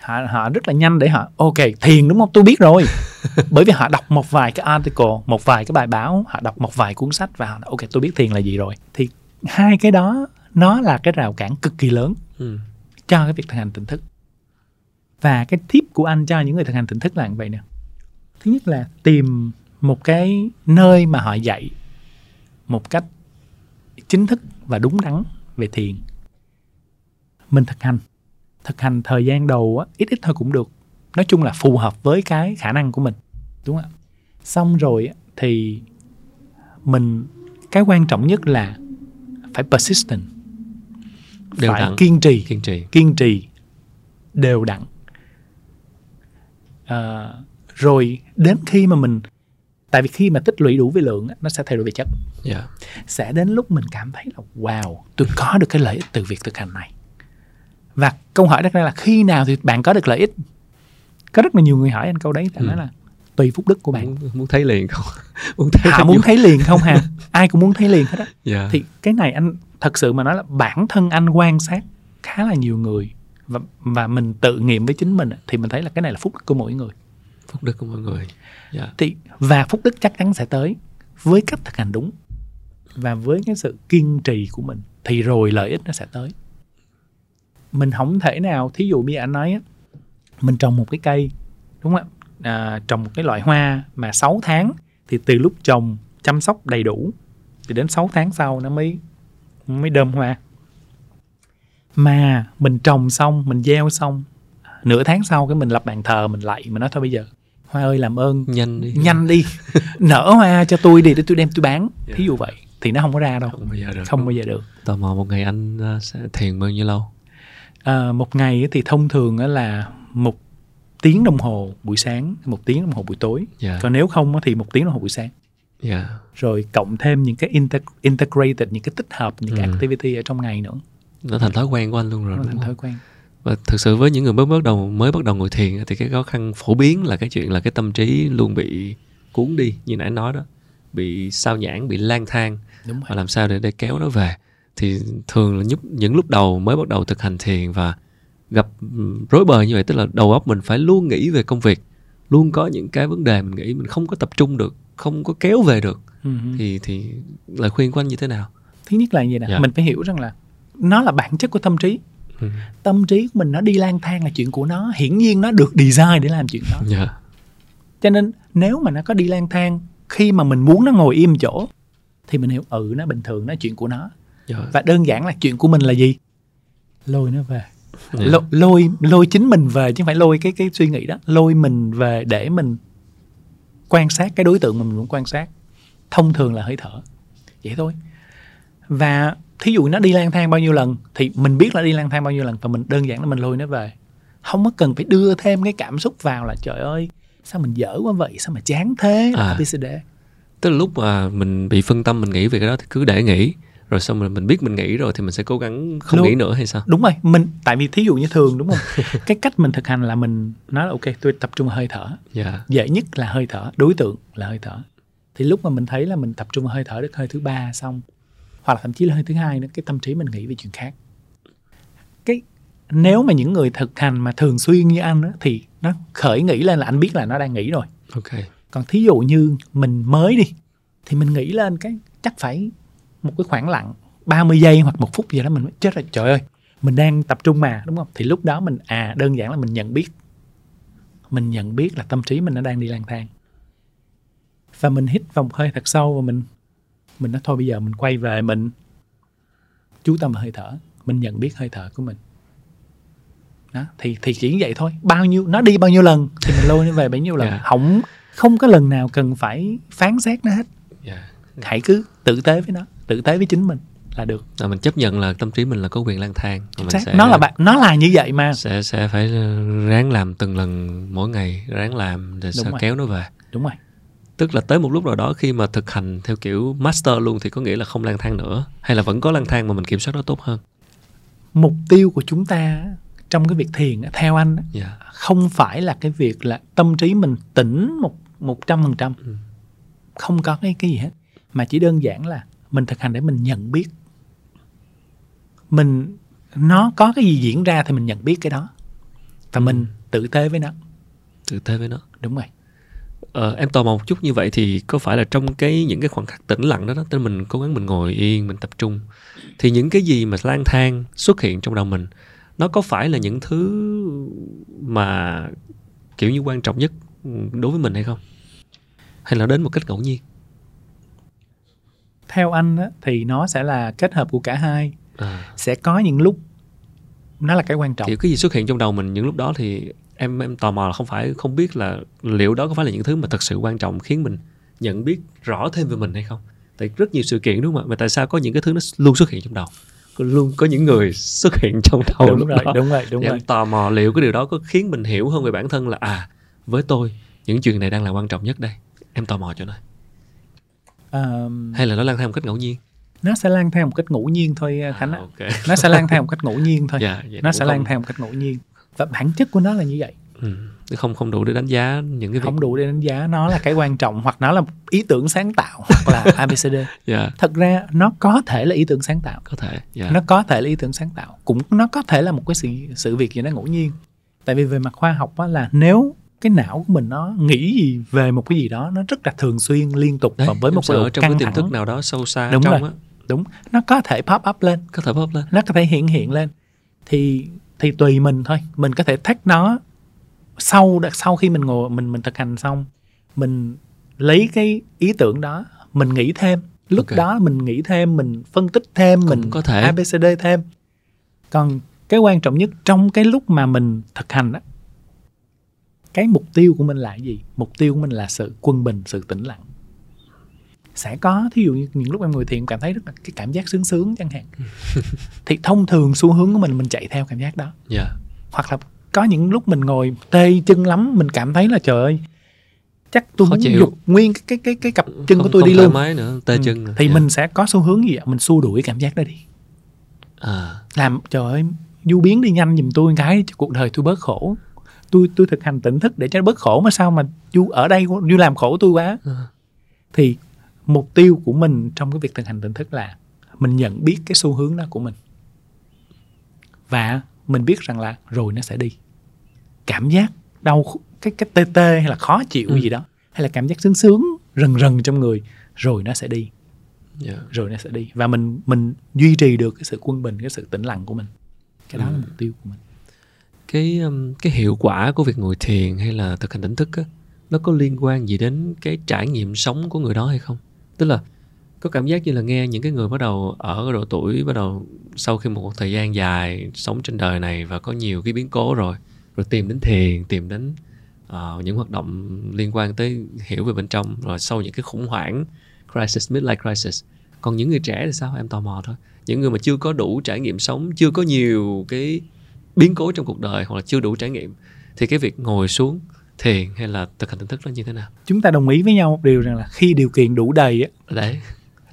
Họ họ rất là nhanh để họ ok thiền đúng không? Tôi biết rồi. Bởi vì họ đọc một vài cái article một vài cái bài báo họ đọc một vài cuốn sách và họ ok tôi biết thiền là gì rồi. Thì hai cái đó nó là cái rào cản cực kỳ lớn ừ. cho cái việc thực hành tỉnh thức. Và cái tip của anh cho những người thực hành tỉnh thức là như vậy nè. Thứ nhất là tìm một cái nơi mà họ dạy một cách chính thức và đúng đắn về thiền mình thực hành. Thực hành thời gian đầu á, ít ít thôi cũng được. Nói chung là phù hợp với cái khả năng của mình đúng không ạ? Xong rồi thì mình cái quan trọng nhất là phải persistent. Đều phải đặn. kiên trì. Kiên trì. Kiên trì. Đều đặn. À, rồi đến khi mà mình tại vì khi mà tích lũy đủ về lượng á, nó sẽ thay đổi về chất. Dạ. Sẽ đến lúc mình cảm thấy là wow tôi có được cái lợi ích từ việc thực hành này và câu hỏi đặt ra là khi nào thì bạn có được lợi ích? Có rất là nhiều người hỏi anh câu đấy anh Ừ. nói là tùy phúc đức của bạn. Muốn, muốn thấy liền không? Muốn thấy họ theo muốn thấy liền không hà ai cũng muốn thấy liền hết á. Dạ. Thì cái này anh thật sự mà nói là bản thân anh quan sát khá là nhiều người và và mình tự nghiệm với chính mình thì mình thấy là cái này là phúc đức của mỗi người. Phúc đức của mọi người. Dạ. Thì và phúc đức chắc chắn sẽ tới với cách thực hành đúng và với cái sự kiên trì của mình thì rồi lợi ích nó sẽ tới mình không thể nào thí dụ như anh nói á, mình trồng một cái cây đúng không ạ? À, trồng một cái loại hoa mà 6 tháng thì từ lúc trồng chăm sóc đầy đủ thì đến 6 tháng sau nó mới mới đơm hoa. Mà mình trồng xong mình gieo xong nửa tháng sau cái mình lập bàn thờ mình lạy mình nói thôi bây giờ hoa ơi làm ơn nhanh đi. nhanh đi nở hoa cho tôi đi để tôi đem tôi bán. Dạ. thí dụ vậy thì nó không có ra đâu. Không bao giờ được. Không bao giờ được. Tò mò một ngày anh à, sẽ thiền bao nhiêu lâu à, một ngày thì thông thường là một tiếng đồng hồ buổi sáng một tiếng đồng hồ buổi tối. Dạ. Còn nếu không thì một tiếng đồng hồ buổi sáng. Dạ. Rồi cộng thêm những cái integ- integrated những cái tích hợp những cái Ừ. activity ở trong ngày nữa. Nó thành thói quen của anh luôn rồi nó thành thói quen. Và thực sự với những người mới bắt đầu mới bắt đầu ngồi thiền thì cái khó khăn phổ biến là cái chuyện là cái tâm trí luôn bị cuốn đi như nãy nói đó. Bị sao nhãng bị lang thang. Và làm sao để để kéo nó về thì thường là những lúc đầu mới bắt đầu thực hành thiền và gặp rối bời như vậy tức là đầu óc mình phải luôn nghĩ về công việc luôn có những cái vấn đề mình nghĩ mình không có tập trung được không có kéo về được ừ. thì thì lời khuyên của anh như thế nào thứ nhất là như vậy nè Dạ. mình phải hiểu rằng là nó là bản chất của tâm trí Ừ. tâm trí của mình nó đi lang thang là chuyện của nó hiển nhiên nó được design để làm chuyện đó dạ cho nên nếu mà nó có đi lang thang khi mà mình muốn nó ngồi im chỗ thì mình hiểu ừ nó bình thường nó chuyện của nó dạ. Và đơn giản là chuyện của mình là gì? Lôi nó về. Dạ. lôi, lôi lôi chính mình về chứ không phải lôi cái cái suy nghĩ đó. Lôi mình về để mình quan sát cái đối tượng mà mình muốn quan sát. Thông thường là hơi thở. Vậy thôi. Và thí dụ nó đi lang thang bao nhiêu lần thì mình biết là đi lang thang bao nhiêu lần và mình đơn giản là mình lôi nó về. Không có cần phải đưa thêm cái cảm xúc vào là trời ơi sao mình dở quá vậy? Sao mà chán thế? À. ABCD tức là lúc mà mình bị phân tâm mình nghĩ về cái đó thì cứ để nghĩ rồi xong rồi mình biết mình nghĩ rồi thì mình sẽ cố gắng không Luôn. nghĩ nữa hay sao? Đúng rồi mình tại vì thí dụ như thường đúng không? Cái cách mình thực hành là mình nói là ok tôi tập trung vào hơi thở. Dạ. Dễ nhất là hơi thở đối tượng là hơi thở. Thì lúc mà mình thấy là mình tập trung vào hơi thở được hơi thứ ba xong hoặc là thậm chí là hơi thứ hai nữa cái tâm trí mình nghĩ về chuyện khác. Cái nếu mà những người thực hành mà thường xuyên như anh á, thì nó khởi nghĩ lên là anh biết là nó đang nghĩ rồi. Ok. Còn thí dụ như mình mới đi thì mình nghĩ lên cái chắc phải một cái khoảng lặng 30 giây hoặc một phút gì đó mình mới chết rồi trời ơi mình đang tập trung mà đúng không? Thì lúc đó mình à đơn giản là mình nhận biết mình nhận biết là tâm trí mình nó đang đi lang thang. Và mình hít một hơi thật sâu và mình mình nói thôi bây giờ mình quay về mình. Chú tâm vào hơi thở mình nhận biết hơi thở của mình. Đó thì thì chỉ như vậy thôi. Bao nhiêu nó đi bao nhiêu lần thì mình lôi nó về bấy nhiêu lần. Dạ. không không có lần nào cần phải phán xét nó hết. Dạ. Hãy cứ tử tế với nó tử tế với chính mình là được. Là mình chấp nhận là tâm trí mình là có quyền lang thang mình sẽ nó là bạn nó là như vậy mà. sẽ sẽ phải ráng làm từng lần mỗi ngày ráng làm để sao rồi. kéo nó về. Đúng rồi. Tức là tới một lúc nào đó khi mà thực hành theo kiểu master luôn thì có nghĩa là không lang thang nữa hay là vẫn có lang thang mà mình kiểm soát nó tốt hơn? Mục tiêu của chúng ta trong cái việc thiền theo anh á, dạ. không phải là cái việc là tâm trí mình tỉnh một một trăm phần trăm. Ừ. không có cái cái gì hết. Mà chỉ đơn giản là mình thực hành để mình nhận biết. Mình nó có cái gì diễn ra thì mình nhận biết cái đó. Và Ừ. mình tử tế với nó. Tự tế với nó. Đúng rồi. Ờ, em tò mò một chút như vậy thì có phải là trong cái những cái khoảnh khắc tĩnh lặng đó đó là mình cố gắng mình ngồi yên mình tập trung thì những cái gì mà lang thang xuất hiện trong đầu mình nó có phải là những thứ mà kiểu như quan trọng nhất ừ, đối với mình hay không? Hay là đến một cách ngẫu nhiên theo anh á, thì nó sẽ là kết hợp của cả hai. À, sẽ có những lúc nó là cái quan trọng. Kiểu cái gì xuất hiện trong đầu mình những lúc đó thì em em tò mò là không phải không biết là liệu đó có phải là những thứ mà thật sự quan trọng khiến mình nhận biết rõ thêm về mình hay không. Tại rất nhiều sự kiện đúng không ạ? Mà tại sao có những cái thứ nó luôn xuất hiện trong đầu? Luôn có những người xuất hiện trong đầu đúng lúc rồi đó. đúng rồi đúng Thì rồi. em tò mò liệu cái điều đó có khiến mình hiểu hơn về bản thân là à với tôi những chuyện này đang là quan trọng nhất đây. Em tò mò chỗ này Ờ, hay là nó lang thang một cách ngẫu nhiên? nó sẽ lang thang một cách ngẫu nhiên thôi khánh à, ạ. ok. Nó sẽ lang thang một cách ngẫu nhiên thôi. Dạ, vậy nó sẽ không- lang thang một cách ngẫu nhiên. Và bản chất của nó là như vậy. Ừ, không không đủ để đánh giá những cái việc không đủ để đánh giá. Nó là cái quan trọng hoặc nó là ý tưởng sáng tạo hoặc là abcd dạ. Thật ra nó có thể là ý tưởng sáng tạo. Có thể dạ. Nó có thể là ý tưởng sáng tạo. Cũng nó có thể là một cái sự sự việc gì đó ngẫu nhiên. Tại vì về mặt khoa học á, là nếu cái não của mình nó nghĩ gì về một cái gì đó nó rất là thường xuyên liên tục Đấy, và với một độ ở trong cái căng tiềm thức nào đó sâu xa Đúng trong rồi. á. Đúng. Nó có thể pop up lên. Có thể bóp lên. Nó có thể hiện hiện lên. Thì thì tùy mình thôi. Mình có thể thách nó sau sau khi mình ngồi mình mình thực hành xong. Mình lấy cái ý tưởng đó mình nghĩ thêm. Lúc Ok. đó mình nghĩ thêm mình phân tích thêm Cũng mình có thể. abcd thêm. Còn cái quan trọng nhất trong cái lúc mà mình thực hành đó cái mục tiêu của mình là gì? Mục tiêu của mình là sự quân bình sự tĩnh lặng. Sẽ có thí dụ như những lúc em ngồi thiền cảm thấy rất là cái cảm giác sướng sướng chẳng hạn. Thì thông thường xu hướng của mình mình chạy theo cảm giác đó. Dạ. Hoặc là có những lúc mình ngồi tê chân lắm mình cảm thấy là trời ơi chắc tôi Khó muốn chịu. dục nguyên cái cái cái cái cặp chân không, của tôi không đi luôn. mái nữa tê Ừ. chân nữa. thì Dạ. mình sẽ có xu hướng gì ạ? Mình xua đuổi cảm giác đó đi. À. Làm trời ơi du biến đi nhanh giùm tôi cái cho cuộc đời tôi bớt khổ tôi tôi thực hành tỉnh thức để cho nó bớt khổ mà sao mà du ở đây du làm khổ tôi quá. À, thì mục tiêu của mình trong cái việc thực hành tỉnh thức là mình nhận biết cái xu hướng đó của mình. Và mình biết rằng là rồi nó sẽ đi. Cảm giác đau cái cái tê tê hay là khó chịu Ừ. gì đó hay là cảm giác sướng sướng rần rần trong người rồi nó sẽ đi. Dạ. Rồi nó sẽ đi. Và mình mình duy trì được cái sự quân bình cái sự tĩnh lặng của mình. Cái đó Ừ. là mục tiêu của mình cái cái hiệu quả của việc ngồi thiền hay là thực hành tỉnh thức á nó có liên quan gì đến cái trải nghiệm sống của người đó hay không? Tức là có cảm giác như là nghe những cái người bắt đầu ở độ tuổi bắt đầu sau khi một thời gian dài sống trên đời này và có nhiều cái biến cố rồi rồi tìm đến thiền tìm đến uh, những hoạt động liên quan tới hiểu về bên trong rồi sau những cái khủng hoảng crisis midlife crisis. Còn những người trẻ thì sao? Em tò mò thôi. Những người mà chưa có đủ trải nghiệm sống chưa có nhiều cái biến cố trong cuộc đời hoặc là chưa đủ trải nghiệm thì cái việc ngồi xuống thiền hay là thực hành tỉnh thức nó như thế nào? Chúng ta đồng ý với nhau một điều rằng là khi điều kiện đủ đầy á, đấy.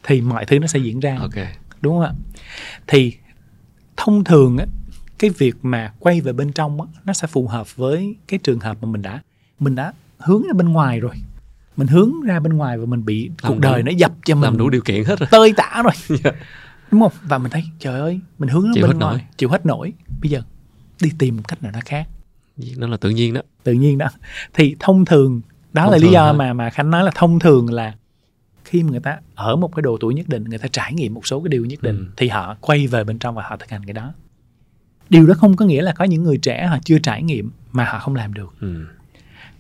thì mọi thứ nó sẽ diễn ra. Ok. Đúng không ạ? Thì thông thường á cái việc mà quay về bên trong á nó sẽ phù hợp với cái trường hợp mà mình đã mình đã hướng ra bên ngoài rồi. Mình hướng ra bên ngoài và mình bị Làm cuộc đời đủ- nó dập cho mình. làm đủ điều kiện hết rồi. Tơi tả rồi. Dạ. đúng không? Và mình thấy trời ơi mình hướng ra Chịu bên hết ngoài nổi. chịu hết nổi. Bây giờ đi tìm một cách nào đó khác. Nó là tự nhiên đó. Tự nhiên đó. Thì thông thường đó Thông là lý do thôi. mà mà khánh nói là thông thường là khi mà người ta ở một cái độ tuổi nhất định người ta trải nghiệm một số cái điều nhất định Ừ. thì họ quay về bên trong và họ thực hành cái đó. Điều đó không có nghĩa là có những người trẻ họ chưa trải nghiệm mà họ không làm được. Ừ.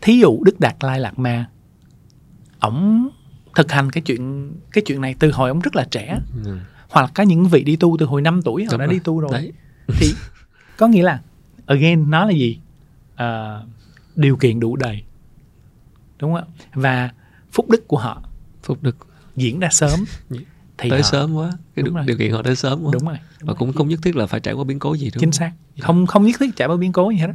thí dụ đức đạt lai lạt ma ổng thực hành cái chuyện cái chuyện này từ hồi ổng rất là trẻ. Ừ. hoặc là có những vị đi tu từ hồi 5 tuổi họ đã đi tu rồi. Đấy. Thì có nghĩa là again nó là gì? Ờ, điều kiện đủ đầy. Đúng không ạ? Và phúc đức của họ phúc đức. diễn ra sớm. Thì tới họ, sớm quá. Cái Đúng điều, rồi. điều kiện họ tới sớm quá. Đúng rồi. Đúng và rồi. cũng không nhất thiết là phải trải qua biến cố gì đúng chính xác. Dạ. không không nhất thiết trải qua biến cố gì hết đó.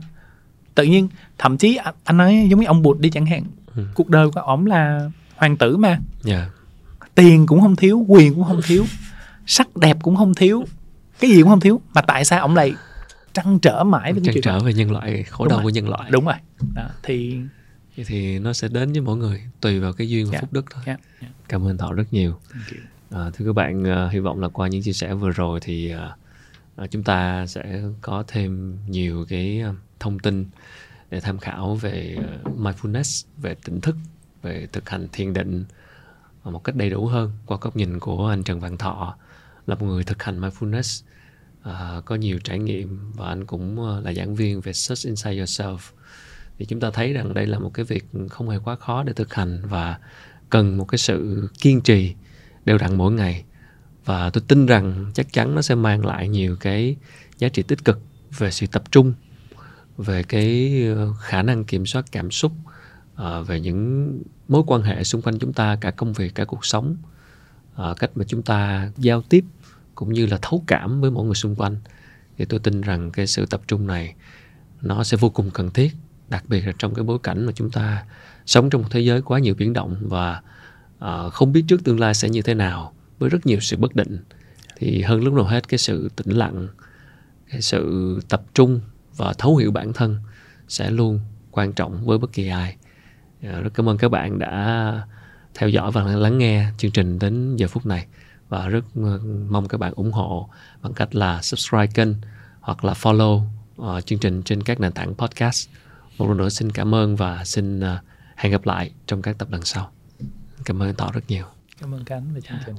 tự nhiên thậm chí anh, nói giống như ông bụt đi chẳng hạn. Ừ. cuộc đời của ổng là hoàng tử mà. Dạ. Tiền cũng không thiếu quyền cũng không thiếu sắc đẹp cũng không thiếu cái gì cũng không thiếu. Mà tại sao ổng lại trăn trở mãi với trăn trở về nhân loại khổ Đúng đau rồi. của nhân loại. Đúng rồi. Đó, thì thì nó sẽ đến với mỗi người tùy vào cái duyên và Dạ. phúc đức thôi. Yeah, yeah, cảm ơn thọ rất nhiều. À, thưa các bạn, à, hy vọng là qua những chia sẻ vừa rồi thì à, chúng ta sẽ có thêm nhiều cái thông tin để tham khảo về mindfulness, về tỉnh thức, về thực hành thiền định một cách đầy đủ hơn qua góc nhìn của anh Trần Văn Thọ là một người thực hành mindfulness uh, có nhiều trải nghiệm và anh cũng ờ, là giảng viên về Search Inside Yourself. Thì chúng ta thấy rằng đây là một cái việc không hề quá khó để thực hành và cần một cái sự kiên trì đều đặn mỗi ngày. Và tôi tin rằng chắc chắn nó sẽ mang lại nhiều cái giá trị tích cực về sự tập trung về cái ờ, khả năng kiểm soát cảm xúc về những mối quan hệ xung quanh chúng ta cả công việc cả cuộc sống cách mà chúng ta giao tiếp cũng như là thấu cảm với mọi người xung quanh. Thì tôi tin rằng cái sự tập trung này nó sẽ vô cùng cần thiết đặc biệt là trong cái bối cảnh mà chúng ta sống trong một thế giới quá nhiều biến động và uh, không biết trước tương lai sẽ như thế nào với rất nhiều sự bất định. Thì hơn lúc nào hết cái sự tĩnh lặng cái sự tập trung và thấu hiểu bản thân sẽ luôn quan trọng với bất kỳ ai. Uh, rất cảm ơn các bạn đã theo dõi và lắng nghe chương trình đến giờ phút này và rất mong các bạn ủng hộ bằng cách là subscribe kênh hoặc là follow uh, chương trình trên các nền tảng podcast. Một lần nữa xin cảm ơn và xin uh, hẹn gặp lại trong các tập lần sau. Cảm ơn tỏ rất nhiều. Cảm ơn cánh về chương trình